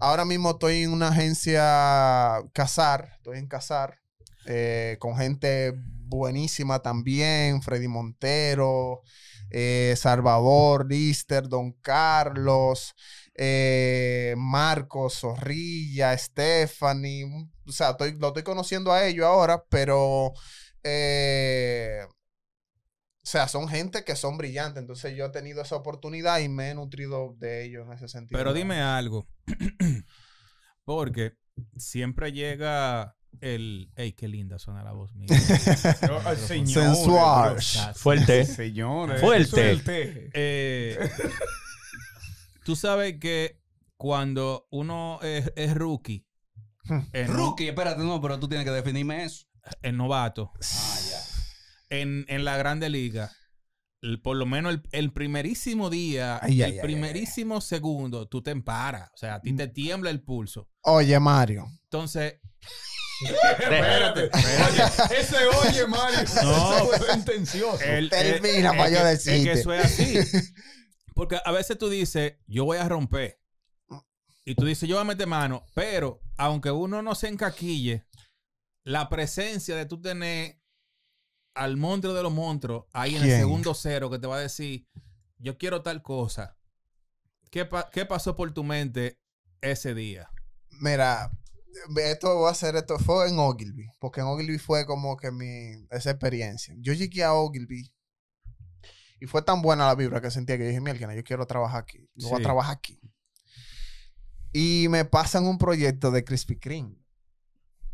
Speaker 4: ahora mismo estoy en una agencia Casar, estoy en Casar, eh, con gente buenísima también, Freddy Montero, eh, Salvador, Lister, Don Carlos, eh, Marcos, Zorrilla, Stephanie, o sea, estoy, lo estoy conociendo a ellos ahora, pero... eh, o sea, son gente que son brillantes. Entonces yo he tenido esa oportunidad y me he nutrido de ellos en ese sentido.
Speaker 1: Pero dime algo. Porque siempre llega el. ¡Ey, qué linda suena la voz mía!
Speaker 4: Sensual.
Speaker 2: Fuerte.
Speaker 3: Señores.
Speaker 2: Fuerte.
Speaker 1: Eh, Tú sabes que cuando uno es, es rookie, en,
Speaker 6: Rookie, espérate, no, pero tú tienes que definirme eso.
Speaker 1: en novato,
Speaker 6: Ah, ya.
Speaker 1: en, en la grande liga, el- por lo menos el, el primerísimo día,
Speaker 4: Ay, ay,
Speaker 1: el
Speaker 4: ay,
Speaker 1: primerísimo segundo, tú te emparas. O sea, a ti te tiembla el pulso.
Speaker 4: Oye, Mario.
Speaker 1: Entonces,
Speaker 3: Espérate, espérate. Ese oye, Mario.
Speaker 1: No.
Speaker 3: Eso fue sentencioso.
Speaker 1: el,
Speaker 4: Termina
Speaker 1: es
Speaker 4: para yo
Speaker 1: que- Es que
Speaker 4: decirte.
Speaker 1: eso es así. Porque a veces tú dices, yo voy a romper. Y tú dices, yo voy a meter mano. Pero, aunque uno no se encaquille, la presencia de tú tener al monstruo de los monstruos ahí en el segundo cero que te va a decir, yo quiero tal cosa. ¿Qué, pa- qué pasó por tu mente ese día?
Speaker 4: Mira, esto va a ser, esto fue en Ogilvy, porque en Ogilvy fue como que mi, esa experiencia. Yo llegué a Ogilvy y fue tan buena la vibra que sentía que dije, mierda, yo quiero trabajar aquí, yo voy
Speaker 1: Sí.
Speaker 4: a trabajar aquí. Y me pasan un proyecto de Krispy Kreme,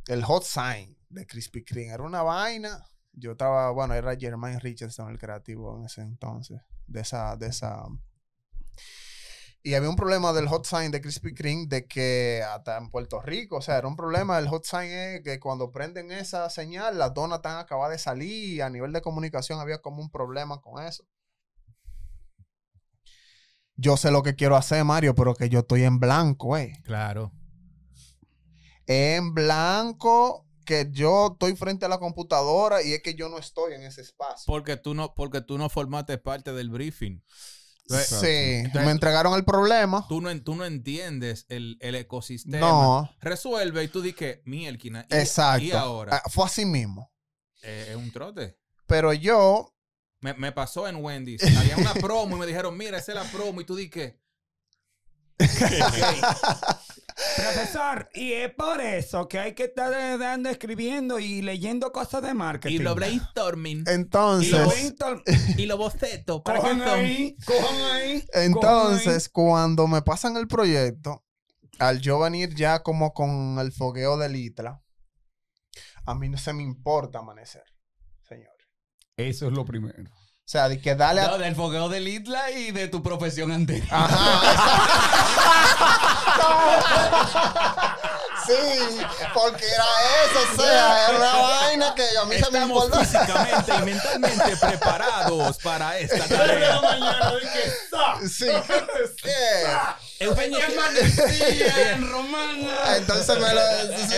Speaker 4: el hot sign de Krispy Kreme. Era una vaina. Yo estaba, bueno, era Jermaine Richardson el creativo en ese entonces, de esa, de esa. Y había un problema del hot sign de Krispy Kreme de que hasta en Puerto Rico, o sea, era un problema. El hot sign es que cuando prenden esa señal, las donas están acabadas de salir y a nivel de comunicación había como un problema con eso. Yo sé lo que quiero hacer, Mario, pero que yo estoy en blanco, eh.
Speaker 1: Claro.
Speaker 4: En blanco, que yo estoy frente a la computadora y es que yo no estoy en ese espacio.
Speaker 1: Porque tú no, porque tú no formaste parte del briefing.
Speaker 4: Sí,
Speaker 1: Entonces,
Speaker 4: me entregaron el problema.
Speaker 1: Tú no, tú no entiendes el, el ecosistema.
Speaker 4: No,
Speaker 1: Resuelve y tú di que mielquina. Y,
Speaker 4: exacto.
Speaker 1: Y ahora
Speaker 4: Ah, Fue así mismo.
Speaker 1: eh, es un trote.
Speaker 4: Pero yo,
Speaker 1: Me, me pasó en Wendy's. Había una promo y me dijeron, mira, esa es la promo. Y tú di que.
Speaker 8: Profesor, y es por eso que hay que estar dando, escribiendo y leyendo cosas de marketing.
Speaker 1: Y lo brainstorming.
Speaker 8: Y lo
Speaker 4: entonces,
Speaker 8: brainstorm-
Speaker 1: y lo boceto. ¿Para
Speaker 8: Cojan ahí, cojan ahí. cojan
Speaker 4: entonces, cuando me pasan el proyecto, al yo venir ya como con el fogueo del ITLA, a mí no se me importa amanecer.
Speaker 3: Eso es lo primero.
Speaker 4: O sea, de que dale a
Speaker 6: No, del fogueo del Isla y de tu profesión anterior.
Speaker 4: Sí, porque era eso, o sea, era una vaina que a mí se me
Speaker 1: Estamos
Speaker 4: importa.
Speaker 1: físicamente y mentalmente preparados para esta tarea.
Speaker 4: Sí. ¿Qué?
Speaker 1: Eugenio,
Speaker 8: en romana.
Speaker 4: Entonces me lo. sí,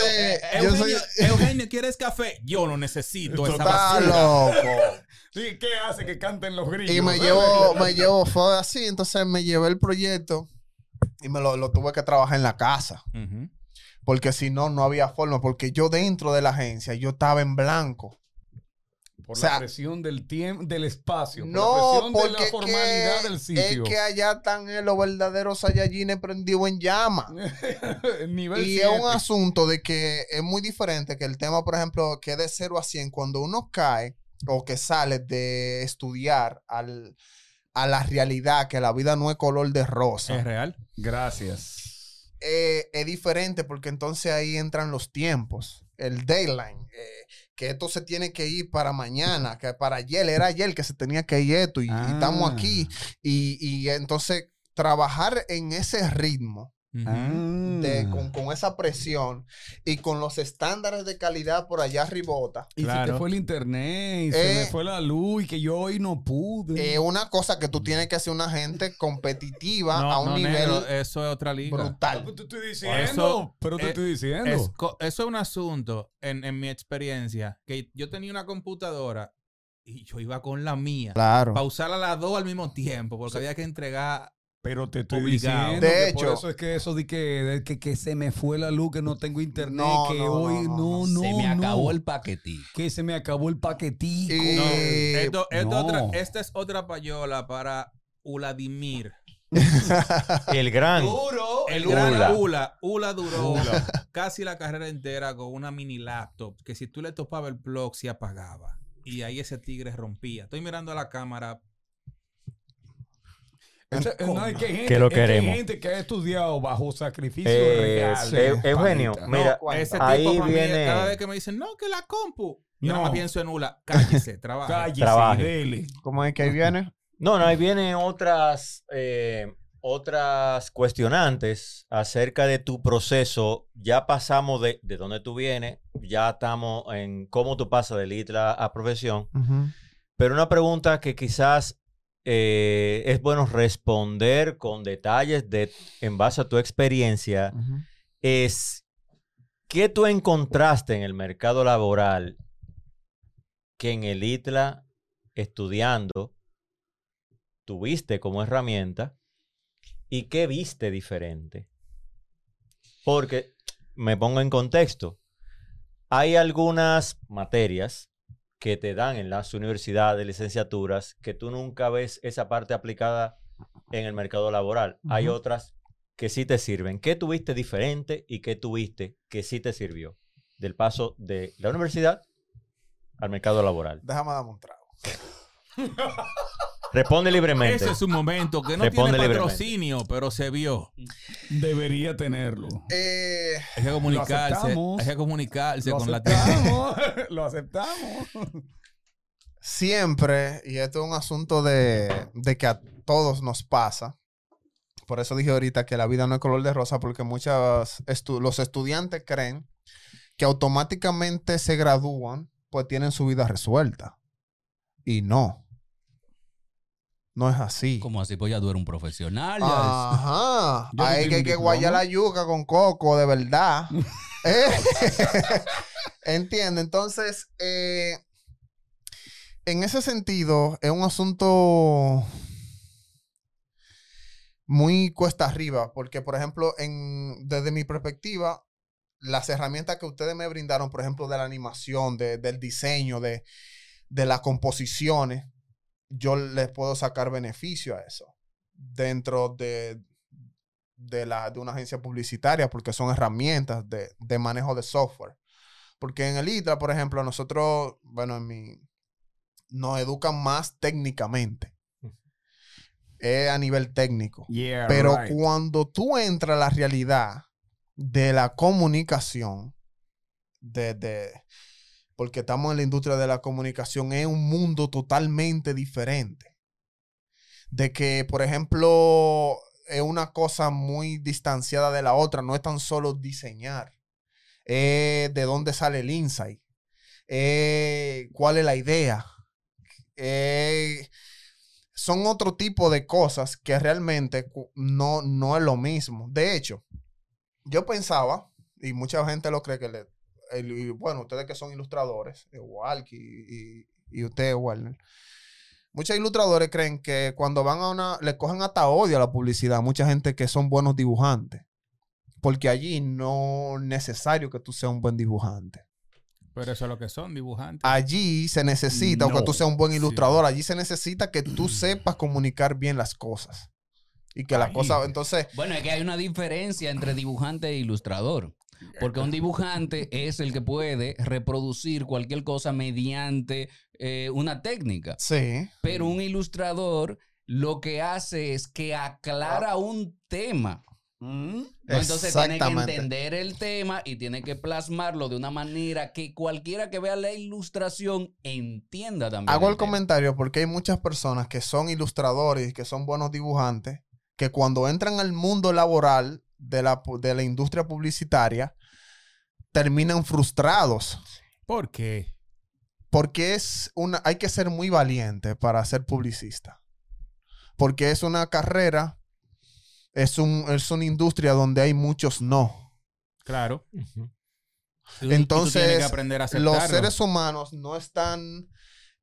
Speaker 4: yo soy.
Speaker 1: Eugenio, Eugenio, ¿quieres café? Yo no necesito esa
Speaker 4: Está
Speaker 1: basura.
Speaker 4: loco.
Speaker 3: Sí, ¿qué hace que canten los grillos?
Speaker 4: Y me llevo, me llevo, fue así, entonces me llevé el proyecto y me lo, lo tuve que trabajar en la casa.
Speaker 1: Ujú.
Speaker 4: Porque si no, no había forma. Porque yo dentro de la agencia, yo estaba en blanco.
Speaker 3: Por
Speaker 4: o sea,
Speaker 3: la presión del tiempo, del espacio. por la presión
Speaker 4: porque
Speaker 3: de la formalidad
Speaker 4: que-
Speaker 3: del sitio.
Speaker 4: es que allá están eh, los verdaderos Saiyajines prendidos en llama.
Speaker 3: Nivel
Speaker 4: Y es un asunto de que es muy diferente que el tema, por ejemplo, que de 0 a 100, cuando uno cae o que sale de estudiar al, a la realidad, que la vida no es color de rosa,
Speaker 1: ¿Es real?
Speaker 3: Gracias.
Speaker 4: Eh, es diferente porque entonces ahí entran los tiempos, el deadline, eh, que esto se tiene que ir para mañana, que para ayer era ayer que se tenía que ir esto y, y estamos
Speaker 3: Ah.
Speaker 4: aquí. Y, y entonces trabajar en ese ritmo
Speaker 3: Ah.
Speaker 4: de- con, con esa presión y con los estándares de calidad por allá arribota.
Speaker 3: Y se
Speaker 1: Claro.
Speaker 3: te fue el internet, y se me
Speaker 4: Eh,
Speaker 3: fue la luz y que yo hoy no pude.
Speaker 4: Es una cosa que tú tienes que ser una gente competitiva
Speaker 1: No,
Speaker 4: a un
Speaker 1: no,
Speaker 4: nivel
Speaker 1: negro, eso es otra liga.
Speaker 4: brutal.
Speaker 3: Pero te estoy diciendo.
Speaker 1: Eso,
Speaker 3: pero te
Speaker 1: eh,
Speaker 3: estoy diciendo.
Speaker 1: Es eso es un asunto, en, en mi experiencia, que yo tenía una computadora y yo iba con la mía.
Speaker 4: Claro.
Speaker 1: Para usarla las dos al mismo tiempo, porque había que entregar.
Speaker 3: Pero te estoy
Speaker 1: Obligado.
Speaker 3: diciendo.
Speaker 4: De
Speaker 3: que
Speaker 4: hecho-
Speaker 3: por eso es que eso de que, de que, que se me fue la luz, que no tengo internet,
Speaker 4: No,
Speaker 3: que
Speaker 4: no,
Speaker 3: hoy
Speaker 4: no,
Speaker 3: no,
Speaker 4: no,
Speaker 3: no.
Speaker 6: Se me
Speaker 3: no,
Speaker 6: acabó el paquetito.
Speaker 3: Que se me acabó el paquetico.
Speaker 4: Eh,
Speaker 1: esto, esto
Speaker 3: no.
Speaker 1: otra- esta es otra payola para Uladimir.
Speaker 2: El gran.
Speaker 6: Duro.
Speaker 1: El
Speaker 2: Ula.
Speaker 1: gran Ula. Ula duró casi la carrera entera con una mini laptop que si tú le topabas el plug se apagaba. Y ahí ese tigre rompía. Estoy mirando a la cámara.
Speaker 3: Ese- no, es que hay gente,
Speaker 2: Que lo
Speaker 3: es que hay
Speaker 2: queremos.
Speaker 3: gente que ha estudiado bajo sacrificio
Speaker 2: Eh,
Speaker 3: real.
Speaker 2: sí. Eugenio,
Speaker 3: panita.
Speaker 2: mira.
Speaker 1: Ese
Speaker 2: Ahí
Speaker 1: tipo para mí,
Speaker 2: viene-
Speaker 1: cada vez que me dicen, no, que la compu. Yo
Speaker 3: No.
Speaker 1: nada más pienso en Ula. Cállese, trabaja.
Speaker 3: Cállese,
Speaker 2: Trabaje.
Speaker 3: dele.
Speaker 4: ¿Cómo es que ahí viene?
Speaker 2: No, no, ahí vienen otras, eh, otras cuestionantes acerca de tu proceso. Ya pasamos de, de dónde tú vienes, ya estamos en cómo tú pasas de litra a profesión. Pero una pregunta que quizás eh, es bueno responder con detalles de, en base a tu experiencia es, ¿qué tú encontraste en el mercado laboral que en el ITLA, estudiando, tuviste como herramienta y qué viste diferente? Porque, me pongo en contexto, hay algunas materias que te dan en las universidades, licenciaturas, que tú nunca ves esa parte aplicada en el mercado laboral. Hay otras que sí te sirven. ¿Qué tuviste diferente y qué tuviste que sí te sirvió del paso de la universidad al mercado laboral?
Speaker 4: Déjame darme un trago.
Speaker 2: Responde libremente.
Speaker 1: Ese es un momento que no
Speaker 2: Responde
Speaker 1: tiene
Speaker 2: libremente.
Speaker 1: patrocinio, pero se vio.
Speaker 3: Debería tenerlo.
Speaker 4: Eh,
Speaker 1: Hay que comunicarse. Hay que comunicarse
Speaker 3: Lo
Speaker 1: con la
Speaker 3: aceptamos. Lo aceptamos.
Speaker 4: siempre, y esto es un asunto de, de que a todos nos pasa, por eso dije ahorita que la vida no es color de rosa, porque muchas estu- los estudiantes creen que automáticamente se gradúan, pues tienen su vida resuelta. Y no. No es así.
Speaker 6: Como así, pues ya tú eres un profesional. ya
Speaker 4: Ajá.
Speaker 3: Yo que
Speaker 4: Hay que, guayar la yuca con coco, de verdad. Eh, Entiende. Entonces, eh, en ese sentido, es un asunto muy cuesta arriba, porque, por ejemplo, en, desde mi perspectiva, las herramientas que ustedes me brindaron, por ejemplo, de la animación, de- del diseño, de, de las composiciones, yo les puedo sacar beneficio a eso dentro de, de, la, de una agencia publicitaria porque son herramientas de, de manejo de software. Porque en el ITRA, por ejemplo, nosotros, bueno, en mi, nos educan más técnicamente. A nivel técnico.
Speaker 8: Yeah,
Speaker 4: Pero
Speaker 8: right.
Speaker 4: cuando tú entras a la realidad de la comunicación, de, de- porque estamos en la industria de la comunicación, es un mundo totalmente diferente. De que, por ejemplo, es una cosa muy distanciada de la otra, no es tan solo diseñar, es de dónde sale el insight, cuál es la idea, son otro tipo de cosas que realmente no, no es lo mismo. De hecho, yo pensaba, y mucha gente lo cree que le, el- y bueno, ustedes que son ilustradores, igual que y, y, y usted, Warner, muchos ilustradores creen que cuando van a una, le cogen hasta odio a la publicidad, mucha gente que son buenos dibujantes, porque allí no es necesario que tú seas un buen dibujante.
Speaker 1: Pero eso es lo que son, dibujantes.
Speaker 4: Allí se necesita, aunque tú seas un buen
Speaker 3: Sí.
Speaker 4: ilustrador, allí se necesita que tú sepas comunicar bien las cosas. Y que las cosas, entonces,
Speaker 6: Bueno, es que hay una diferencia entre dibujante e ilustrador. Porque un dibujante es el que puede reproducir cualquier cosa mediante eh, una técnica.
Speaker 4: sí.
Speaker 6: Pero un ilustrador lo que hace es que aclara un tema.
Speaker 3: Mm.
Speaker 6: Entonces tiene que entender el tema y tiene que plasmarlo de una manera que cualquiera que vea la ilustración entienda también.
Speaker 4: Hago el
Speaker 6: tema.
Speaker 4: comentario porque hay muchas personas que son ilustradores y que son buenos dibujantes, que cuando entran al mundo laboral de la, de la industria publicitaria, terminan frustrados.
Speaker 1: ¿Por qué?
Speaker 4: Porque es una, hay que ser muy valiente para ser publicista. Porque es una carrera, es, un, es una industria donde hay muchos no.
Speaker 1: Claro.
Speaker 4: Entonces,
Speaker 1: que aprender a
Speaker 4: Los seres humanos no están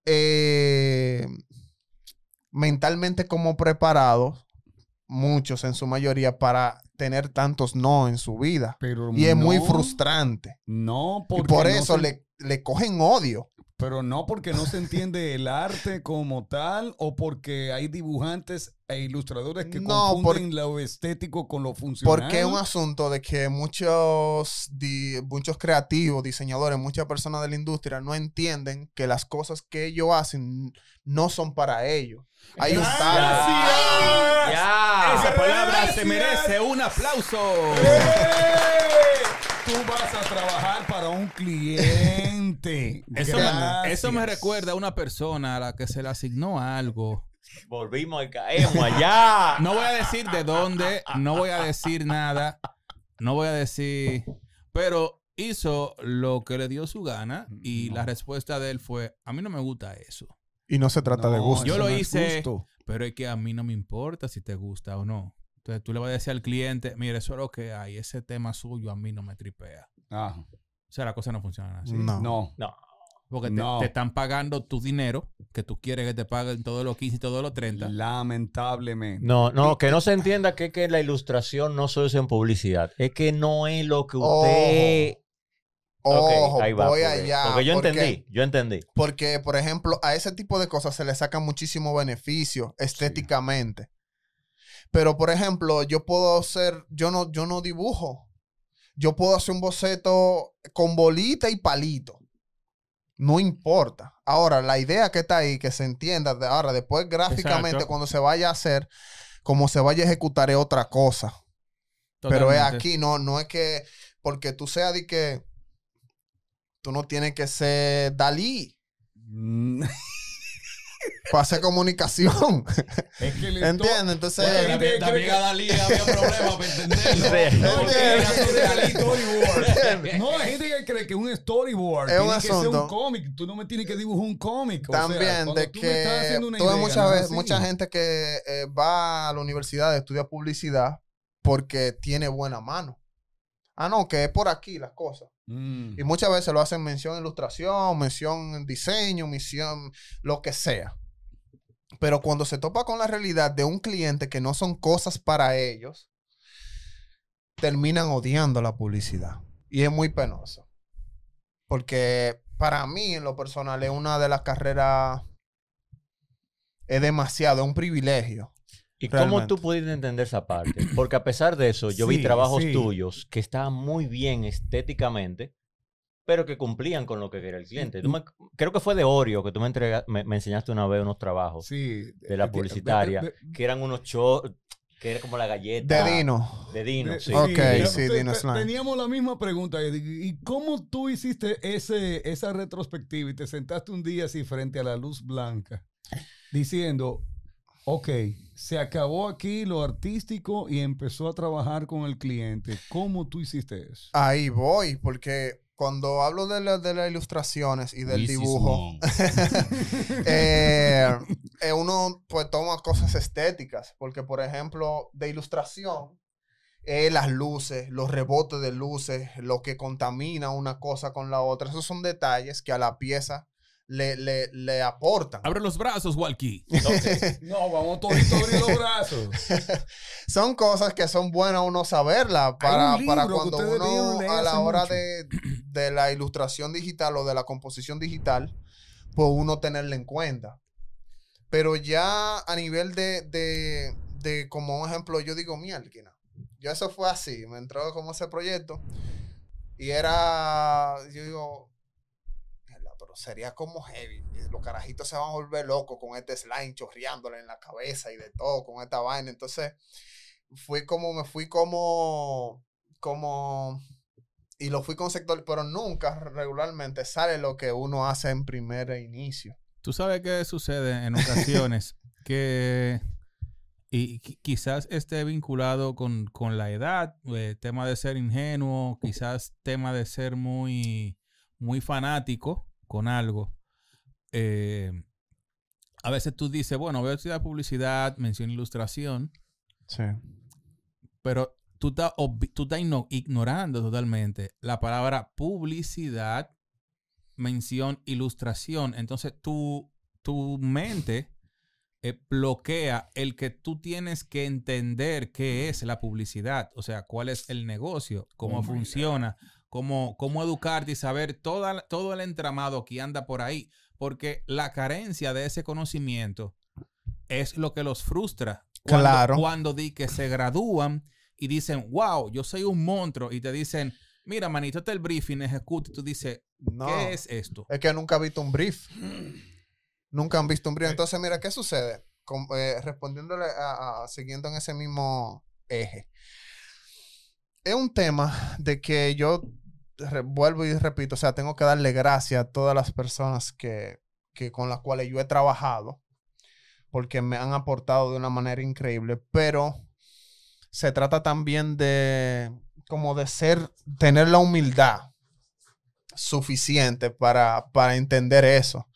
Speaker 4: eh, mentalmente como preparados, muchos en su mayoría, para tener tantos no en su vida.
Speaker 3: Pero
Speaker 4: Y es muy frustrante.
Speaker 3: No,
Speaker 4: Y
Speaker 3: porque
Speaker 4: por
Speaker 3: no
Speaker 4: eso
Speaker 3: se-
Speaker 4: le, le cogen odio.
Speaker 3: Pero no porque no se entiende el arte como tal o porque hay dibujantes e ilustradores que
Speaker 4: No,
Speaker 3: confunden lo estético con lo funcional.
Speaker 4: Porque es un asunto de que muchos, di- muchos creativos, diseñadores, muchas personas de la industria no entienden que las cosas que ellos hacen no son para ellos. Hay un talento.
Speaker 1: Esa palabra se merece un aplauso.
Speaker 3: Tú vas a trabajar para un cliente.
Speaker 1: Eso me, eso me recuerda a una persona a la que se le asignó algo.
Speaker 2: Volvimos y caemos allá.
Speaker 1: No voy a decir de dónde, no voy a decir nada, no voy a decir, pero hizo lo que le dio su gana y la respuesta de él fue, a mí no me gusta eso,
Speaker 4: Y no se trata de gusto.
Speaker 1: Yo lo hice. pero es que a mí no me importa si te gusta o no. Entonces tú le vas a decir al cliente, mire, eso es lo que hay, ese tema suyo a mí no me tripea.
Speaker 3: Ah,
Speaker 1: O sea, las cosas no funcionan así.
Speaker 4: No.
Speaker 3: no.
Speaker 2: No.
Speaker 1: Porque te,
Speaker 3: No.
Speaker 1: te están pagando tu dinero, que tú quieres que te paguen todos los 15 y todos los 30.
Speaker 3: Lamentablemente.
Speaker 2: No, no, que no se entienda que, que la ilustración no solo es en publicidad. Es que no es lo que usted.
Speaker 4: Ojo,
Speaker 2: Ok, ahí va,
Speaker 4: voy
Speaker 2: porque-
Speaker 4: allá.
Speaker 2: Porque yo
Speaker 4: porque-
Speaker 2: entendí, yo entendí.
Speaker 4: Porque, por ejemplo, a ese tipo de cosas se le saca muchísimo beneficio estéticamente. Pero, por ejemplo, yo puedo hacer, yo no, yo no dibujo. Yo puedo hacer un boceto con bolita y palito. No importa. Ahora, la idea que está ahí, que se entienda, de- ahora después gráficamente,
Speaker 1: Exacto.
Speaker 4: cuando se vaya a hacer, como se vaya a ejecutar es otra cosa. Pero es aquí, no, no es que, porque tú seas de que, tú no tienes que ser Dalí.
Speaker 3: Mm,
Speaker 4: para hacer comunicación.
Speaker 3: Es que
Speaker 4: ¿Entiendes? Entonces,
Speaker 3: Bueno,
Speaker 6: También, también a Dalí había problemas para entenderlo.
Speaker 2: Sí.
Speaker 3: No, hay gente que cree que un storyboard
Speaker 4: Es un
Speaker 3: tiene que ser un cómic. Tú no me tienes que dibujar un cómic. O sea,
Speaker 4: También de
Speaker 3: tú me estás
Speaker 4: que
Speaker 3: haciendo una
Speaker 4: tuve
Speaker 3: idea,
Speaker 4: muchas veces, mucha gente que eh, va a la universidad, estudia publicidad porque tiene buena mano. Ah, no, que es por aquí las cosas.
Speaker 3: Mm.
Speaker 4: Y muchas veces lo hacen mención en ilustración, mención en diseño, mención lo que sea. Pero cuando se topa con la realidad de un cliente que no son cosas para ellos, terminan odiando la publicidad. Y es muy penoso. Porque para mí, en lo personal, es una de las carreras. Es demasiado, es un privilegio.
Speaker 2: ¿Y cómo
Speaker 4: Realmente.
Speaker 2: tú pudiste entender esa parte? Porque a pesar de eso, yo vi
Speaker 3: Sí,
Speaker 2: trabajos
Speaker 3: sí.
Speaker 2: tuyos que estaban muy bien estéticamente, pero que cumplían con lo que quería el cliente. Tú me- creo que fue de Oreo que tú me, entrega- me, me enseñaste una vez unos trabajos
Speaker 3: Sí.
Speaker 2: de la
Speaker 3: Eh,
Speaker 2: publicitaria,
Speaker 3: de- de-
Speaker 2: que eran unos shorts, que era como la galleta.
Speaker 4: De Dino.
Speaker 2: De Dino,
Speaker 3: de-
Speaker 2: sí.
Speaker 4: Ok, sí,
Speaker 3: te-
Speaker 4: Dino.
Speaker 3: Teníamos la misma pregunta. Eddie. ¿Y cómo tú hiciste ese, esa retrospectiva y te sentaste un día así frente a la luz blanca diciendo, ok, se acabó aquí lo artístico y empezó a trabajar con el cliente? ¿Cómo tú hiciste eso?
Speaker 4: Ahí voy, porque cuando hablo de, la- de las ilustraciones y del dibujo, eh, eh, uno pues toma cosas estéticas, porque por ejemplo, de ilustración, eh, las luces, los rebotes de luces, lo que contamina una cosa con la otra, esos son detalles que a la pieza le, le, le aportan.
Speaker 1: Abre los brazos, Walkie.
Speaker 3: No, vamos todito a abrir los brazos.
Speaker 4: son cosas que son buenas uno saberlas para,
Speaker 3: un
Speaker 4: para cuando uno a la hora de, de la ilustración digital o de la composición digital, pues uno tenerla en cuenta. Pero ya a nivel de, de, de como un ejemplo, yo digo, mierda, yo eso fue así, me entró como ese proyecto y era, yo digo, sería como heavy. Los carajitos se van a volver locos con este slime chorreándole en la cabeza y de todo, con esta vaina. Entonces, fui como, me fui como, como, y lo fui con sector, pero nunca regularmente sale lo que uno hace en primer inicio.
Speaker 1: Tú sabes qué sucede en ocasiones que y qui- quizás esté vinculado con, con la edad, eh, tema de ser ingenuo, quizás tema de ser muy, muy fanático con algo. Eh, a veces tú dices, bueno, voy a estudiar publicidad, mención ilustración,
Speaker 4: Sí.
Speaker 1: pero tú estás, tú estás igno- ignorando totalmente la palabra publicidad, mención, ilustración. Entonces tu, tu mente eh, bloquea el que tú tienes que entender qué es la publicidad, o sea, cuál es el negocio, cómo funciona, cómo, cómo educarte y saber toda, todo el entramado que anda por ahí, porque la carencia de ese conocimiento es lo que los frustra. Cuando,
Speaker 4: Claro.
Speaker 1: Cuando di que se gradúan y dicen, wow, yo soy un monstruo, y te dicen, mira, manito, este es el briefing, ejecuta, y tú dices,
Speaker 4: No.
Speaker 1: ¿qué es esto?
Speaker 4: Es que nunca he visto un brief. Nunca han visto un brief. Entonces, mira, ¿qué sucede? Eh, respondiéndole a, a- siguiendo en ese mismo eje. Es un tema de que yo vuelvo y repito, o sea, tengo que darle gracias a todas las personas que, que con las cuales yo he trabajado, porque me han aportado de una manera increíble, pero se trata también de como de ser, tener la humildad suficiente para, para entender eso.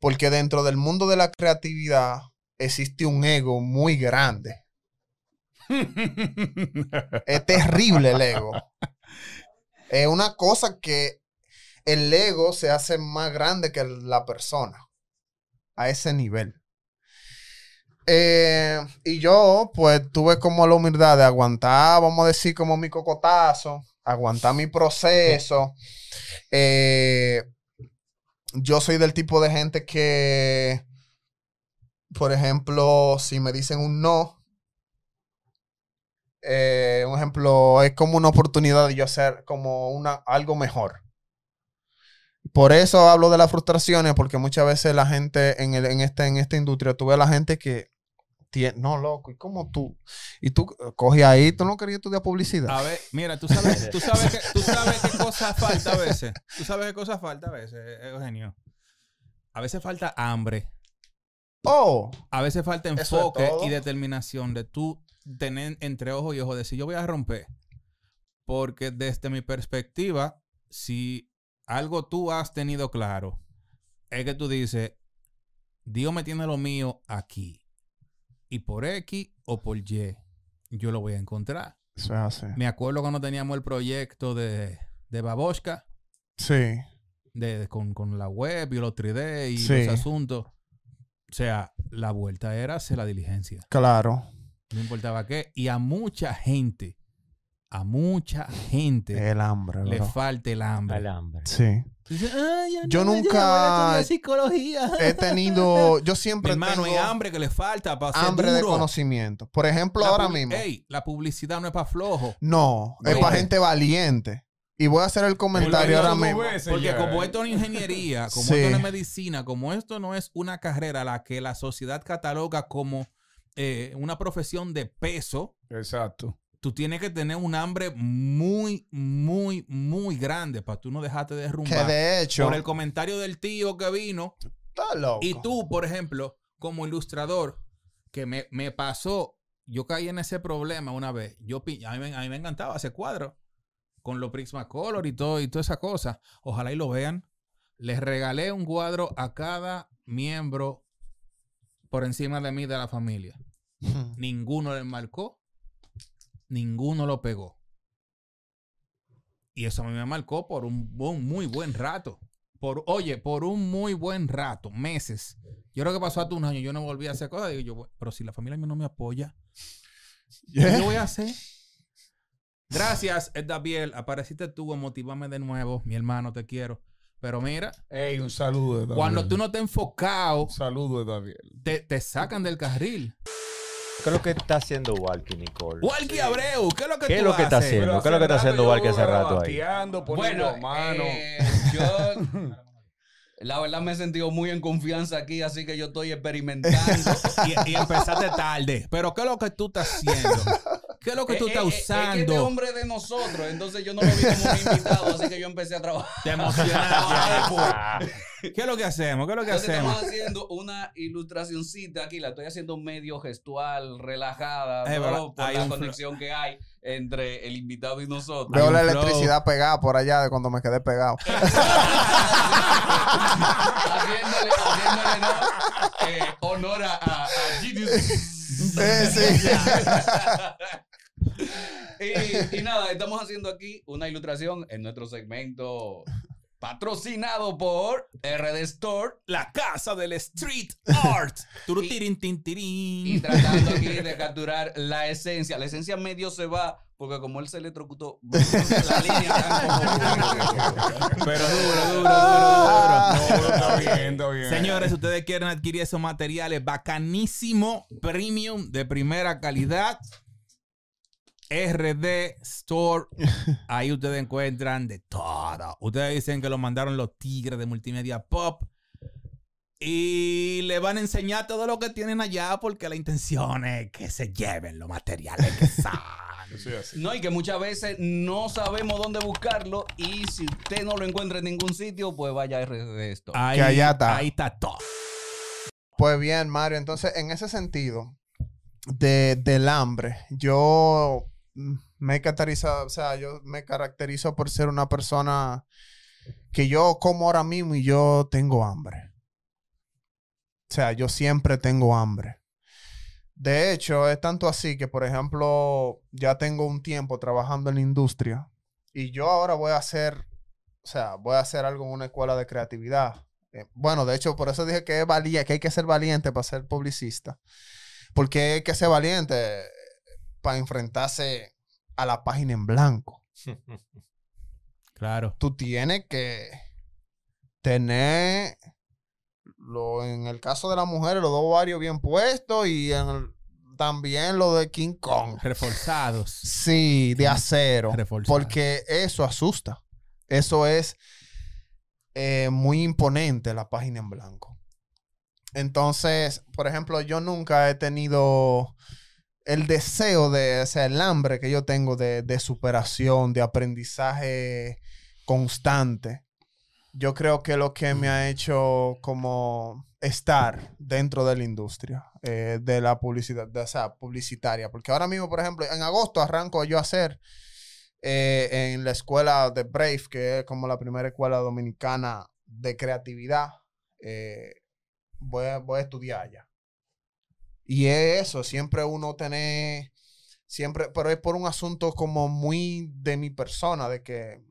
Speaker 4: Porque dentro del mundo de la creatividad existe un ego muy grande. Es terrible el ego. Es una cosa que el ego se hace más grande que la persona. A ese nivel. Eh, y yo, pues, tuve como la humildad de aguantar, vamos a decir, como mi cocotazo, aguantar mi proceso. Eh, yo soy del tipo de gente que, por ejemplo, si me dicen un no, eh, un ejemplo, es como una oportunidad de yo hacer como una, algo mejor. Por eso hablo de las frustraciones, porque muchas veces la gente en, el, en, este, en esta industria, tú ves a la gente que tiene, no, loco, ¿y cómo tú? Y tú coges ahí, tú no querías estudiar publicidad.
Speaker 1: A ver, mira, tú sabes, tú sabes, que, tú sabes qué cosa falta a veces. Tú sabes qué cosa falta a veces, Eugenio. A veces falta hambre.
Speaker 4: Oh,
Speaker 1: A veces falta enfoque y determinación de tú tener entre ojos y ojos decir yo voy a romper. Porque desde mi perspectiva, si algo tú has tenido claro, es que tú dices, Dios me tiene lo mío aquí. Y por X o por Y, yo lo voy a encontrar.
Speaker 4: eso.
Speaker 1: Me acuerdo cuando teníamos el proyecto de, de Baboshka,
Speaker 4: Sí,
Speaker 1: de, de- con, con la web y los 3D y
Speaker 4: Sí.
Speaker 1: los asuntos. O sea, la vuelta era hacer la diligencia.
Speaker 4: claro.
Speaker 1: No importaba qué. Y a mucha gente, a mucha gente
Speaker 4: El hambre,
Speaker 1: le
Speaker 4: bro.
Speaker 1: falta el hambre.
Speaker 4: Sí.
Speaker 1: Dice, "Ay, ya
Speaker 4: Yo
Speaker 1: no,
Speaker 4: nunca
Speaker 1: psicología.
Speaker 4: He tenido, yo
Speaker 1: Mi
Speaker 4: siempre
Speaker 1: hermano,
Speaker 4: tengo
Speaker 1: hay hambre que le falta para ser
Speaker 4: hambre de conocimiento. Por ejemplo,
Speaker 1: La
Speaker 4: ahora mismo.
Speaker 1: Ey, la publicidad no es para flojo.
Speaker 4: No, es para gente valiente. Y voy a hacer el comentario ahora mismo.
Speaker 1: Porque como esto no es ingeniería, como
Speaker 4: Sí.
Speaker 1: esto no es medicina, como esto no es una carrera a la que la sociedad cataloga como eh, una profesión de peso,
Speaker 3: Exacto.
Speaker 1: tú tienes que tener un hambre muy, muy, muy grande para tú no dejarte
Speaker 4: Que
Speaker 1: derrumbar.
Speaker 4: de hecho,
Speaker 1: Por el comentario del tío que vino.
Speaker 4: está loco.
Speaker 1: Y tú, por ejemplo, como ilustrador, que me, me pasó, yo caí en ese problema una vez. Yo, a, mí, me- a mí me encantaba hacer cuadros con los Prismacolor y todo y toda esa cosa. Ojalá y lo vean. Les regalé un cuadro a cada miembro por encima de mí de la familia. Ninguno le marcó, ninguno lo pegó. Y eso a mí me marcó por un, muy buen rato. Por, oye, por un muy buen rato, meses. Yo creo que pasó hasta un año, yo no volví a hacer cosas. Digo yo, "Bueno, pero si la familia mía no me apoya, ¿qué
Speaker 4: Yeah.
Speaker 1: yo voy a hacer? Gracias, Daviel. Apareciste tú a motivarme de nuevo. Mi hermano, te quiero. Pero mira,
Speaker 3: Ey, un saludo
Speaker 1: cuando tú no estás enfocado,
Speaker 3: Un saludo de David.
Speaker 1: te, te sacan del carril.
Speaker 2: ¿Qué es lo que está haciendo Walkie, Nicole?
Speaker 1: Walkie Abreu, ¿qué es lo que
Speaker 2: ¿Qué es
Speaker 1: tú
Speaker 2: lo que está
Speaker 1: haces?
Speaker 2: haciendo? ¿Qué es lo que está haciendo Walkie hace rato ahí?
Speaker 3: Bueno,
Speaker 6: Bueno,
Speaker 3: mano.
Speaker 6: eh, yo la verdad me he sentido muy en confianza aquí, así que yo estoy experimentando.
Speaker 1: y, y empezaste tarde. Pero ¿qué es lo que tú estás haciendo? ¿Qué es lo que tú
Speaker 6: Eh,
Speaker 1: estás
Speaker 6: eh, eh, Es que
Speaker 1: usando?
Speaker 6: este hombre de nosotros, entonces yo no lo vi como un invitado, así que yo empecé a trabajar.
Speaker 1: Te emocionaste. ¿Qué es lo que hacemos? ¿Qué es lo que
Speaker 6: Entonces
Speaker 1: hacemos?
Speaker 6: estamos haciendo una ilustracioncita aquí, la estoy haciendo medio gestual, relajada,
Speaker 1: Eh,
Speaker 6: ¿no? por
Speaker 1: hay
Speaker 6: la conexión que hay entre el invitado y nosotros.
Speaker 4: Veo la
Speaker 1: flow.
Speaker 4: electricidad pegada por allá de cuando me quedé pegado.
Speaker 6: haciéndole, haciéndole ¿no? Eh, honor a, a.
Speaker 4: Eh, sí.
Speaker 6: y, y nada, estamos haciendo aquí una ilustración en nuestro segmento patrocinado por RD Store
Speaker 1: La casa del street art.
Speaker 6: Y
Speaker 1: tirín.
Speaker 6: tratando aquí de capturar la esencia. La esencia medio se va porque como él se electrocutó, la línea
Speaker 1: Pero duro, duro, duro, duro.
Speaker 3: Bien, está bien.
Speaker 1: Señores, si ustedes quieren adquirir esos materiales bacanísimo, premium, de primera calidad, RD Store. Ahí ustedes encuentran de todo. Ustedes dicen que lo mandaron los tigres de Multimedia Pop. Y le van a enseñar todo lo que tienen allá porque la intención es que se lleven los materiales que saben.
Speaker 6: No, y que muchas veces no sabemos dónde buscarlo y si usted no lo encuentra en ningún sitio, pues vaya a RD Store.
Speaker 1: Ahí,
Speaker 4: Que allá está.
Speaker 1: Ahí está todo.
Speaker 4: Pues bien, Mario, entonces en ese sentido de, del hambre, yo me caracterizo, o sea, yo me caracterizo por ser una persona que yo como ahora mismo y yo tengo hambre. O sea, yo siempre tengo hambre. De hecho, es tanto así que, por ejemplo, ya tengo un tiempo trabajando en la industria y yo ahora voy a hacer, o sea, voy a hacer algo en una escuela de creatividad. Eh, Bueno, de hecho, por eso dije que es valía, que hay que ser valiente para ser publicista. Porque hay que ser valiente para enfrentarse a la página en blanco.
Speaker 1: Claro.
Speaker 4: Tú tienes que tener, lo, en el caso de las mujeres, los dos ovarios bien puestos y en el- también lo de King Kong.
Speaker 1: Reforzados.
Speaker 4: Sí, de acero. Porque eso asusta. Eso es eh, muy imponente la página en blanco. Entonces, por ejemplo, yo nunca he tenido el deseo de, o sea, el hambre que yo tengo de, de superación, de aprendizaje constante. yo creo que lo que me ha hecho como estar dentro de la industria eh, de la publicidad, de, o publicitaria. Porque ahora mismo, por ejemplo, en agosto arranco yo a hacer eh, en la escuela de Brave, que es como la primera escuela dominicana de creatividad, eh, voy, a, voy a estudiar allá. Y es eso, siempre uno tener, siempre, pero es por un asunto como muy de mi persona, de que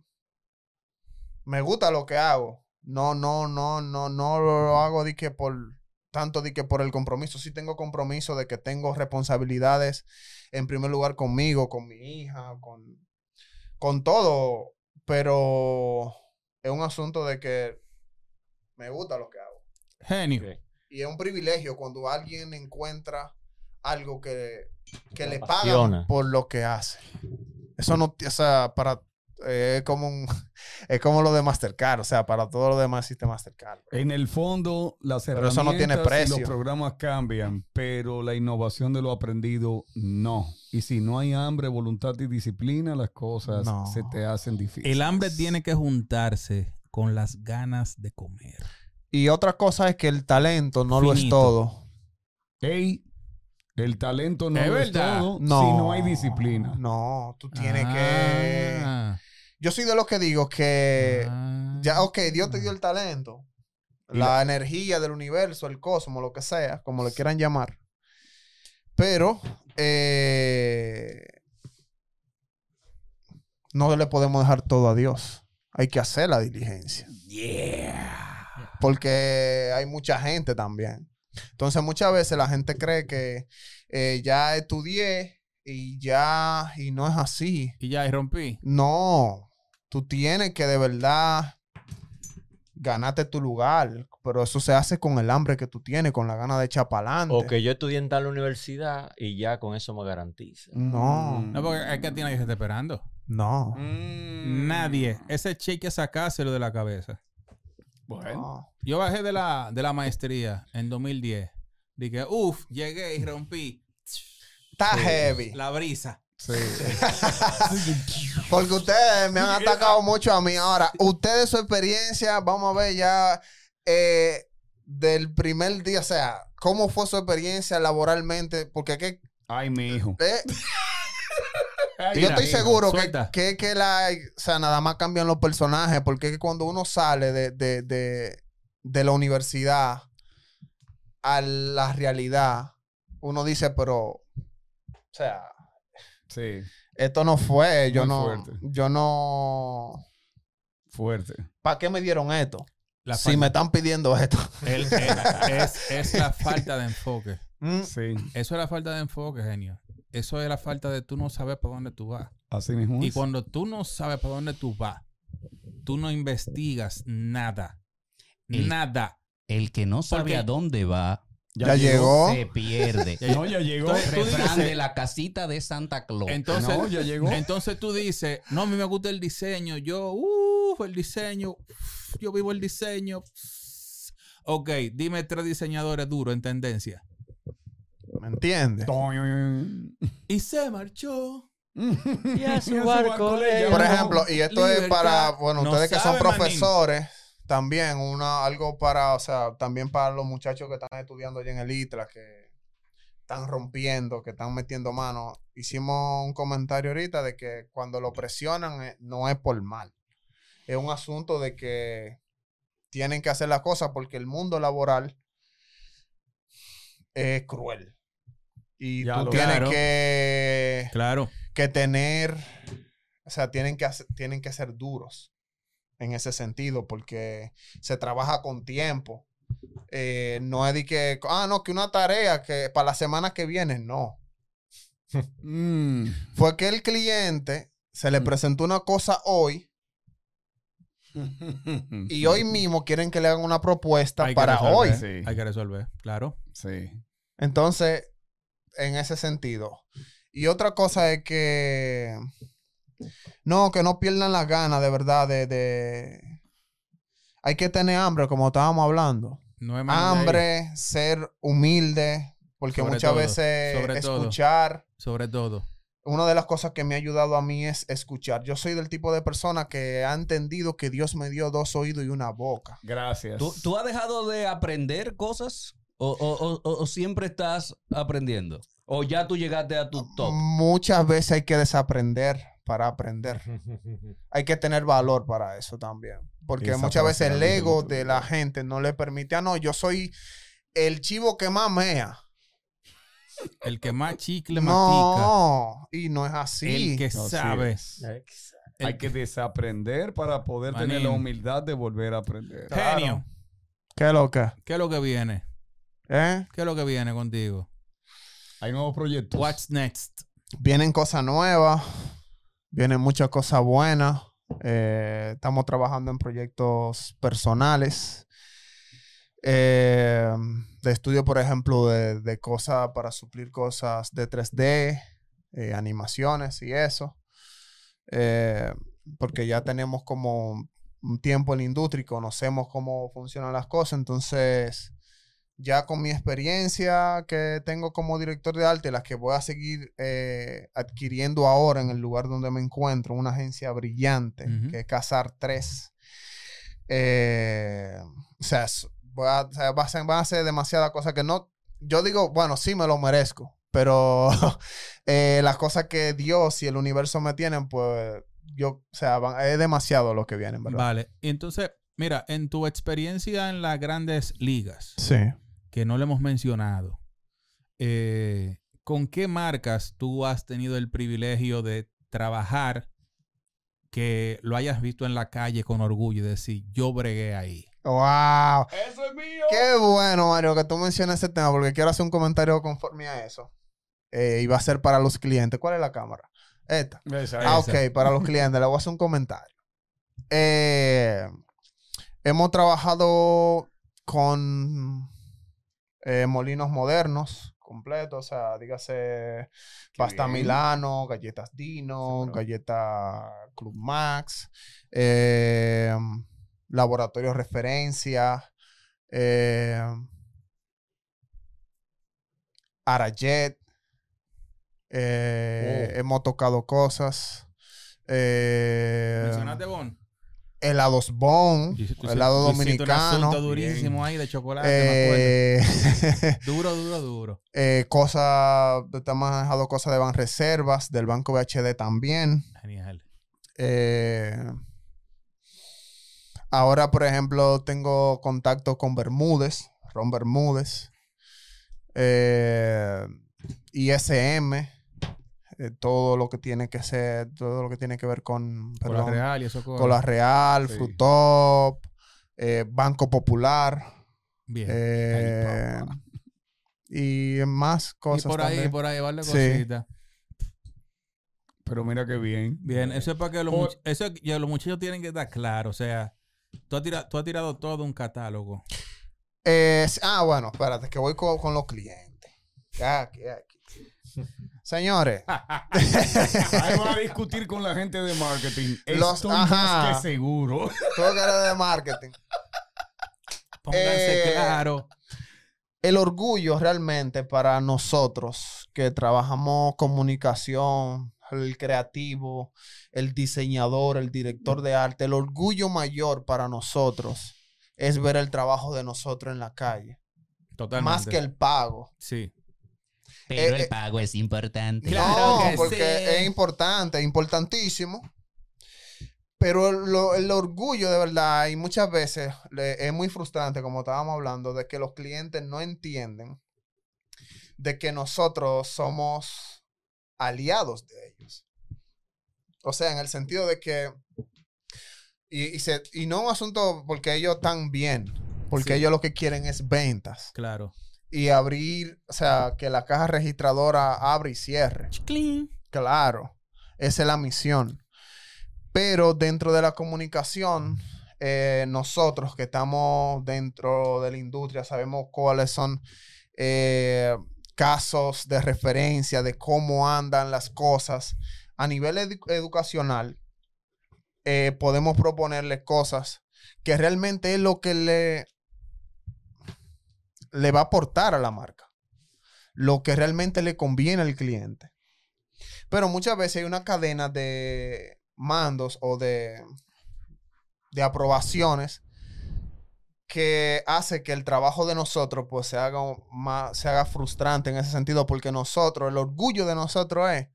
Speaker 4: me gusta lo que hago. No, no, no, no, no lo hago de que por tanto de que por el compromiso. Sí tengo compromiso de que tengo responsabilidades en primer lugar conmigo, con mi hija, con, con todo. Pero es un asunto de que me gusta lo que hago.
Speaker 1: Genio.
Speaker 4: Y es un privilegio cuando alguien encuentra algo que, que
Speaker 2: Le
Speaker 4: pagan por lo que hace. Eso no, o sea, para, eh, es como un, es como lo de Mastercard, o sea, para todo lo demás existe Mastercard.
Speaker 3: En el fondo, las
Speaker 4: Pero eso no tiene
Speaker 3: y
Speaker 4: precio.
Speaker 3: los programas cambian, pero la innovación de lo aprendido no. Y si no hay hambre, voluntad y disciplina, las cosas
Speaker 4: No.
Speaker 3: se te hacen difíciles.
Speaker 1: El hambre tiene que juntarse con las ganas de comer.
Speaker 4: Y otra cosa es que el talento no lo es todo.
Speaker 3: Ey, el talento no
Speaker 1: Es
Speaker 3: lo es todo
Speaker 4: No.
Speaker 3: si no hay disciplina.
Speaker 4: No, tú tienes que...
Speaker 1: Ah,
Speaker 4: Yo soy de los que digo que...
Speaker 1: ah.
Speaker 4: Ya, ok, Dios te dio el talento. La energía del universo, el cosmos, lo que sea, como le quieran llamar. Pero eh, no le podemos dejar todo a Dios. Hay que hacer la diligencia. Porque hay mucha gente también. Entonces muchas veces la gente cree que eh, ya estudié y ya, y no es así.
Speaker 1: Y ya, y rompí.
Speaker 4: No, tú tienes que de verdad ganarte tu lugar, pero eso se hace con el hambre que tú tienes, con la gana de echar para adelante.
Speaker 2: O que yo estudié en tal universidad y ya con eso me garantiza.
Speaker 4: No,
Speaker 3: Mm.
Speaker 1: No, porque es que a ti nadie se está esperando.
Speaker 4: no,
Speaker 3: Mm.
Speaker 1: Nadie. Ese cheque sacáselo de la cabeza.
Speaker 3: Bueno.
Speaker 4: no.
Speaker 1: Yo bajé de la, de la maestría en 2010. Dije, uff, llegué y rompí.
Speaker 4: Está heavy.
Speaker 1: La brisa.
Speaker 3: Sí.
Speaker 4: Porque ustedes me han atacado mucho a mí. Ahora, ustedes su experiencia, vamos a ver ya eh, del primer día, o sea, cómo fue su experiencia laboralmente, porque que,
Speaker 3: Ay, mi hijo.
Speaker 4: eh,
Speaker 3: Ay,
Speaker 4: yo estoy seguro que, que, que la, o sea, nada más cambian los personajes, porque es que cuando uno sale de, de, de, de la universidad a la realidad, uno dice, pero, o sea,
Speaker 3: Sí,
Speaker 4: esto no fue, yo
Speaker 3: Muy
Speaker 4: no,
Speaker 3: fuerte.
Speaker 4: yo no,
Speaker 3: fuerte.
Speaker 4: ¿para qué me dieron esto?
Speaker 1: La
Speaker 4: si
Speaker 1: falta-
Speaker 4: me están pidiendo esto.
Speaker 1: el- el- es, es la falta de enfoque.
Speaker 4: Mm,
Speaker 3: Sí,
Speaker 1: Eso es la falta de enfoque, genio. Eso es la falta de tú no saber para dónde tú vas.
Speaker 3: así mismo.
Speaker 1: Y cuando tú no sabes para dónde tú vas, tú no investigas nada.
Speaker 6: El-
Speaker 1: Nada.
Speaker 6: El que no sabe
Speaker 1: Porque-
Speaker 6: a dónde va,
Speaker 4: Ya, llegó.
Speaker 6: se pierde.
Speaker 3: No, ya llegó.
Speaker 1: Entonces, tú dices-
Speaker 6: de la casita de Santa Claus.
Speaker 1: Entonces,
Speaker 3: No, ya llegó.
Speaker 1: entonces tú dices, no, a mí me gusta el diseño. Yo, uff, el diseño. uf, yo vivo el diseño. Ok, dime tres diseñadores duros en tendencia.
Speaker 4: ¿Me entiendes?
Speaker 1: Y se marchó.
Speaker 3: y
Speaker 2: a su barco le
Speaker 4: Por ejemplo, y esto es para, bueno,
Speaker 1: No
Speaker 4: ustedes que son
Speaker 1: manín.
Speaker 4: profesores, también una, algo para, o sea, también para los muchachos que están estudiando allá en el ITRA, que están rompiendo, que están metiendo mano. Hicimos un comentario ahorita de que cuando lo presionan eh, no es por mal. Es un asunto de que tienen que hacer las cosas porque el mundo laboral es cruel. Y
Speaker 3: Ya
Speaker 4: tú tienes
Speaker 1: Claro.
Speaker 4: que
Speaker 1: Claro.
Speaker 4: que tener, o sea, tienen que, hacer- tienen que ser duros en ese sentido, porque se trabaja con tiempo. Eh, no es de que, ah, no, que una tarea que para la semana que viene, no.
Speaker 3: Mm.
Speaker 4: Fue que el cliente se le presentó una cosa hoy y hoy mismo quieren que le hagan una propuesta
Speaker 1: Hay
Speaker 4: para
Speaker 1: resolver.
Speaker 4: hoy.
Speaker 3: Sí.
Speaker 1: Hay que resolver, claro.
Speaker 3: Sí.
Speaker 4: Entonces, en ese sentido. Y otra cosa es que no, que no pierdan las ganas de verdad de, de- hay que tener hambre, como estábamos hablando.
Speaker 1: No es.
Speaker 4: Hambre, ser humilde, porque
Speaker 1: Sobre
Speaker 4: muchas
Speaker 1: todo,
Speaker 4: veces
Speaker 1: sobre todo.
Speaker 4: escuchar,
Speaker 1: Sobre todo.
Speaker 4: una de las cosas que me ha ayudado a mí es escuchar. Yo soy del tipo de persona que ha entendido que Dios me dio dos oídos y una boca.
Speaker 3: Gracias.
Speaker 6: ¿Tú, tú has dejado de aprender cosas? ¿O, o- o- o- o siempre estás aprendiendo? ¿O ya tú llegaste a tu top?
Speaker 4: Muchas veces hay que desaprender para aprender. Hay que tener valor para eso también. Porque muchas veces el ego de la gente no le permite, ah, no, yo soy el chivo que más mea.
Speaker 1: El que más chicle matica.
Speaker 4: No, y no es así.
Speaker 1: El que
Speaker 3: Así
Speaker 1: sabe. El
Speaker 3: Hay que desaprender para poder tener la humildad de volver a aprender.
Speaker 1: Genio.
Speaker 4: ¿Qué es lo que?
Speaker 1: ¿Qué es lo que viene?
Speaker 4: ¿Eh?
Speaker 1: ¿Qué es lo que viene contigo?
Speaker 3: Hay nuevos proyectos.
Speaker 1: What's next?
Speaker 4: Vienen cosas nuevas, vienen muchas cosas buenas. eh, estamos trabajando en proyectos personales. eh, de estudio, por ejemplo, de, de cosas para suplir cosas de 3D, eh, animaciones y eso. Porque ya tenemos como un tiempo en la industria y conocemos cómo funcionan las cosas. Entonces, ya con mi experiencia que tengo como director de arte, las que voy a seguir eh, adquiriendo ahora en el lugar donde me encuentro, una agencia brillante, que es Casar 3. Eh, o sea, voy a- o sea, va a ser- van a ser demasiadas cosas que no... Yo digo, bueno, sí me lo merezco, pero eh, las cosas que Dios y el universo me tienen, pues yo, o sea, van- es demasiado lo que viene, ¿verdad?
Speaker 1: Vale. Entonces, mira, en tu experiencia en las grandes ligas,
Speaker 4: Sí.
Speaker 1: Que no le hemos mencionado, eh, ¿con qué marcas tú has tenido el privilegio de trabajar que lo hayas visto en la calle con orgullo y decir, yo bregué ahí?
Speaker 4: ¡Wow!
Speaker 3: ¡Eso es mío!
Speaker 4: Qué bueno, Mario, que tú mencionas ese tema, porque quiero hacer un comentario conforme a eso. Eh, y va a ser para los clientes. ¿Cuál es la cámara? Esta.
Speaker 3: Esa,
Speaker 4: Ah,
Speaker 3: esa.
Speaker 4: ok, para los clientes. Le voy a hacer un comentario. Eh, hemos trabajado con eh, molinos modernos completos, o sea, dígase pasta
Speaker 3: bien.
Speaker 4: Milano, galletas Dino, galleta Club Max, eh, laboratorio referencia, eh, Arayet. eh,
Speaker 3: Oh.
Speaker 4: Hemos tocado cosas. Eh,
Speaker 1: ¿Mencionaste Bon?
Speaker 4: Helados Bon, helado
Speaker 1: hiciste un
Speaker 4: dominicano.
Speaker 1: durísimo ahí de chocolate.
Speaker 4: Eh,
Speaker 1: Duro, duro, duro.
Speaker 4: eh, cosas, te hemos cosas de Ban Reservas, del Banco BHD también.
Speaker 1: Genial.
Speaker 4: Eh, ahora, por ejemplo, tengo contacto con Bermúdez, Ron Bermúdez, eh, ISM, eh, todo lo que tiene que ser, todo lo que tiene que ver con,
Speaker 1: Con la
Speaker 4: perdón,
Speaker 1: real y eso. con-
Speaker 4: Cola Real,
Speaker 3: Sí.
Speaker 4: Frutop, eh, Banco Popular,
Speaker 1: Bien.
Speaker 4: eh, y más
Speaker 1: y
Speaker 4: cosas.
Speaker 1: por ahí, por ahí, vale
Speaker 4: Sí.
Speaker 1: cositas.
Speaker 3: Pero mira qué bien.
Speaker 1: Bien, eso es para que los,
Speaker 3: Por-
Speaker 1: eso es- los muchachos tienen que estar claros. O sea, tú has, tira- tú has tirado todo un catálogo.
Speaker 4: Ah, bueno, espérate, que voy con, con los clientes. Ya, aquí, aquí. Señores,
Speaker 3: Ahí van a discutir con la gente de marketing.
Speaker 4: Los-
Speaker 3: Estoy
Speaker 4: ajá.
Speaker 3: más que seguro.
Speaker 4: todo que era de marketing.
Speaker 1: Pónganse
Speaker 4: Eh,
Speaker 1: claro.
Speaker 4: El orgullo realmente para nosotros que trabajamos comunicación, el creativo, el diseñador, el director de arte, el orgullo mayor para nosotros es ver el trabajo de nosotros en la calle.
Speaker 1: Totalmente.
Speaker 4: Más que el pago.
Speaker 1: Sí.
Speaker 4: Pero el
Speaker 6: pago es importante.
Speaker 1: Claro
Speaker 4: no,
Speaker 1: que
Speaker 4: porque
Speaker 1: sí.
Speaker 4: es importante, importantísimo. Pero lo- el orgullo de verdad, y muchas veces le- es muy frustrante, como estábamos hablando, de que los clientes no entienden de que nosotros somos aliados de ellos. O sea, en el sentido de que, y, y se- y no un asunto porque ellos están bien, porque
Speaker 1: Sí.
Speaker 4: ellos lo que quieren es ventas
Speaker 1: Claro.
Speaker 4: Y abrir, o sea, que la caja registradora abre y cierre. Claro, esa es la misión. Pero dentro de la comunicación, eh, nosotros que estamos dentro de la industria sabemos cuáles son eh, casos de referencia de cómo andan las cosas. A nivel edu- educacional, eh, podemos proponerle cosas que realmente es lo que le, le va a aportar a la marca. Lo que realmente le conviene al cliente. Pero muchas veces hay una cadena de mandos o de, de aprobaciones que hace que el trabajo de nosotros pues se haga más, se haga frustrante en ese sentido, porque nosotros, el orgullo de nosotros es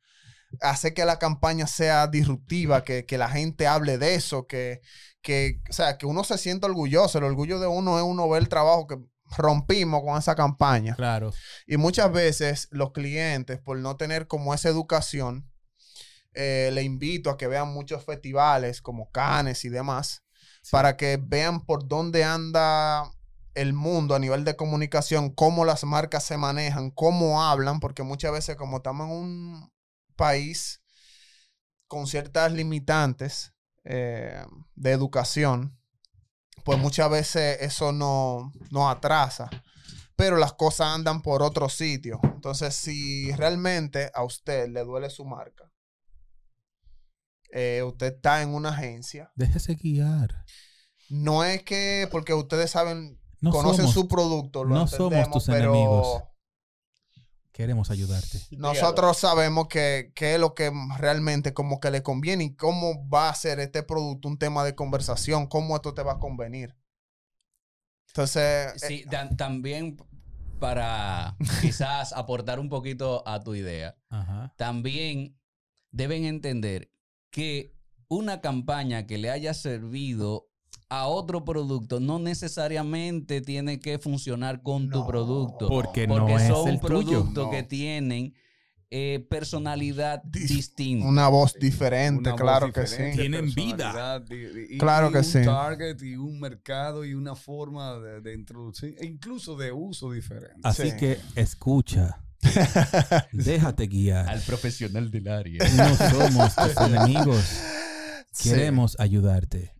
Speaker 4: hacer que la campaña sea disruptiva, que, que la gente hable de eso, que, que, o sea, que uno se sienta orgulloso. El orgullo de uno es uno ver el trabajo que rompimos con esa campaña.
Speaker 1: Claro.
Speaker 4: Y muchas veces los clientes, por no tener como esa educación, eh, le invito a que vean muchos festivales como Cannes y demás, para que vean por dónde anda el mundo a nivel de comunicación, cómo las marcas se manejan, cómo hablan, porque muchas veces como estamos en un país con ciertas limitantes eh, de educación, pues muchas veces eso no, no atrasa. Pero las cosas andan por otro sitio. Entonces, si realmente a usted le duele su marca, eh, usted está en una agencia,
Speaker 1: Déjese guiar.
Speaker 4: no es que porque ustedes saben,
Speaker 1: No
Speaker 4: conocen
Speaker 1: somos-
Speaker 4: su producto, lo
Speaker 1: no somos tus
Speaker 4: pero
Speaker 1: enemigos. Queremos ayudarte.
Speaker 4: nosotros sabemos que, que es lo que realmente como que le conviene y cómo va a ser este producto un tema de conversación, cómo esto te va a convenir. Entonces, eh,
Speaker 6: Sí, tam- también para quizás aportar un poquito a tu idea,
Speaker 1: Ajá.
Speaker 6: también deben entender que una campaña que le haya servido a otro producto no necesariamente tiene que funcionar con tu producto.
Speaker 1: Porque,
Speaker 6: Porque
Speaker 1: no es
Speaker 6: son
Speaker 1: el tuyo.
Speaker 6: productos
Speaker 4: No.
Speaker 6: que tienen eh, personalidad
Speaker 4: Dis-
Speaker 6: distinta.
Speaker 4: una voz diferente,
Speaker 3: Una voz
Speaker 4: claro que
Speaker 3: diferente,
Speaker 4: sí.
Speaker 1: Tienen vida.
Speaker 3: personalidad, y- y-
Speaker 4: Claro
Speaker 3: y
Speaker 4: que
Speaker 3: un
Speaker 4: sí.
Speaker 3: target y un mercado y una forma de, de introducir, e incluso de uso diferente.
Speaker 1: Así
Speaker 4: Sí.
Speaker 1: que escucha. Déjate guiar.
Speaker 6: Al profesional del área.
Speaker 1: No somos tus enemigos.
Speaker 4: Sí.
Speaker 1: Queremos ayudarte.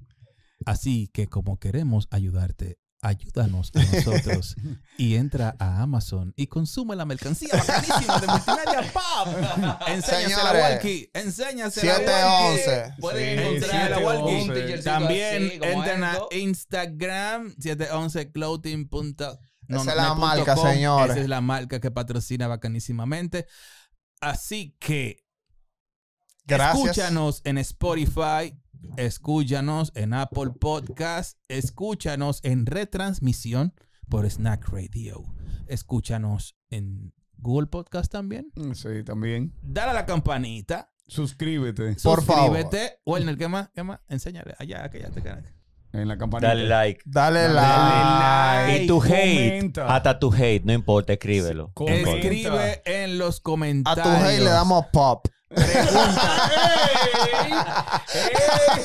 Speaker 1: Así que como queremos ayudarte, ayúdanos a nosotros y entra a Amazon y consume la mercancía bacanísima de Multimedia Pop. Enséñasela a Walkie. Enséñasela a Walkie.
Speaker 4: 711.
Speaker 6: Pueden
Speaker 3: Sí,
Speaker 6: encontrar a
Speaker 1: Walkie. También entren a. Instagram 711clothing.com. No,
Speaker 4: Esa es la marca, señores.
Speaker 1: Esa es la marca que patrocina bacanísimamente. Así que
Speaker 4: Gracias.
Speaker 1: escúchanos en Spotify, escúchanos en Apple Podcast, escúchanos en retransmisión por Snack Radio. Escúchanos en Google Podcast también.
Speaker 3: Sí, también.
Speaker 1: Dale a la campanita.
Speaker 3: Suscríbete
Speaker 4: Por favor.
Speaker 1: suscríbete. Werner, ¿qué más? ¿Qué más? Enséñale. Allá, que ya te quedas.
Speaker 3: en la campanita.
Speaker 2: Dale like.
Speaker 4: Dale
Speaker 3: Dale
Speaker 4: like.
Speaker 2: Y tu hate,
Speaker 3: comenta.
Speaker 2: hasta tu hate, no importa, escríbelo.
Speaker 3: Comenta.
Speaker 1: Escribe en los
Speaker 4: A
Speaker 1: comentarios.
Speaker 4: tu hey le damos pop.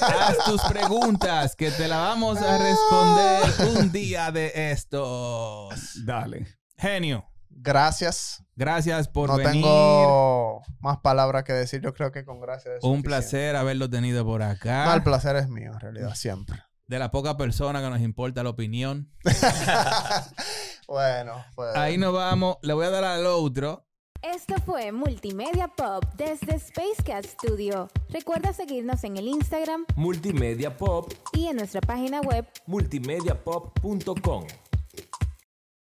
Speaker 1: Haz tus preguntas que te la vamos a responder un día de estos.
Speaker 3: Dale.
Speaker 1: Genio,
Speaker 4: Gracias.
Speaker 1: gracias por
Speaker 4: no
Speaker 1: venir.
Speaker 4: tengo más palabras que decir. Yo creo que con gracias. es
Speaker 1: Un
Speaker 4: suficiente.
Speaker 1: placer haberlo tenido por acá.
Speaker 4: No, el placer es mío, en realidad, siempre.
Speaker 1: De la poca persona que nos importa la opinión.
Speaker 4: bueno, pues.
Speaker 1: Ahí nos vamos. Le voy a dar al otro.
Speaker 5: Esto fue Multimedia Pop desde Space Cat Studio. Recuerda seguirnos en el Instagram
Speaker 9: Multimedia Pop,
Speaker 5: y en nuestra página web
Speaker 9: multimediapop.com.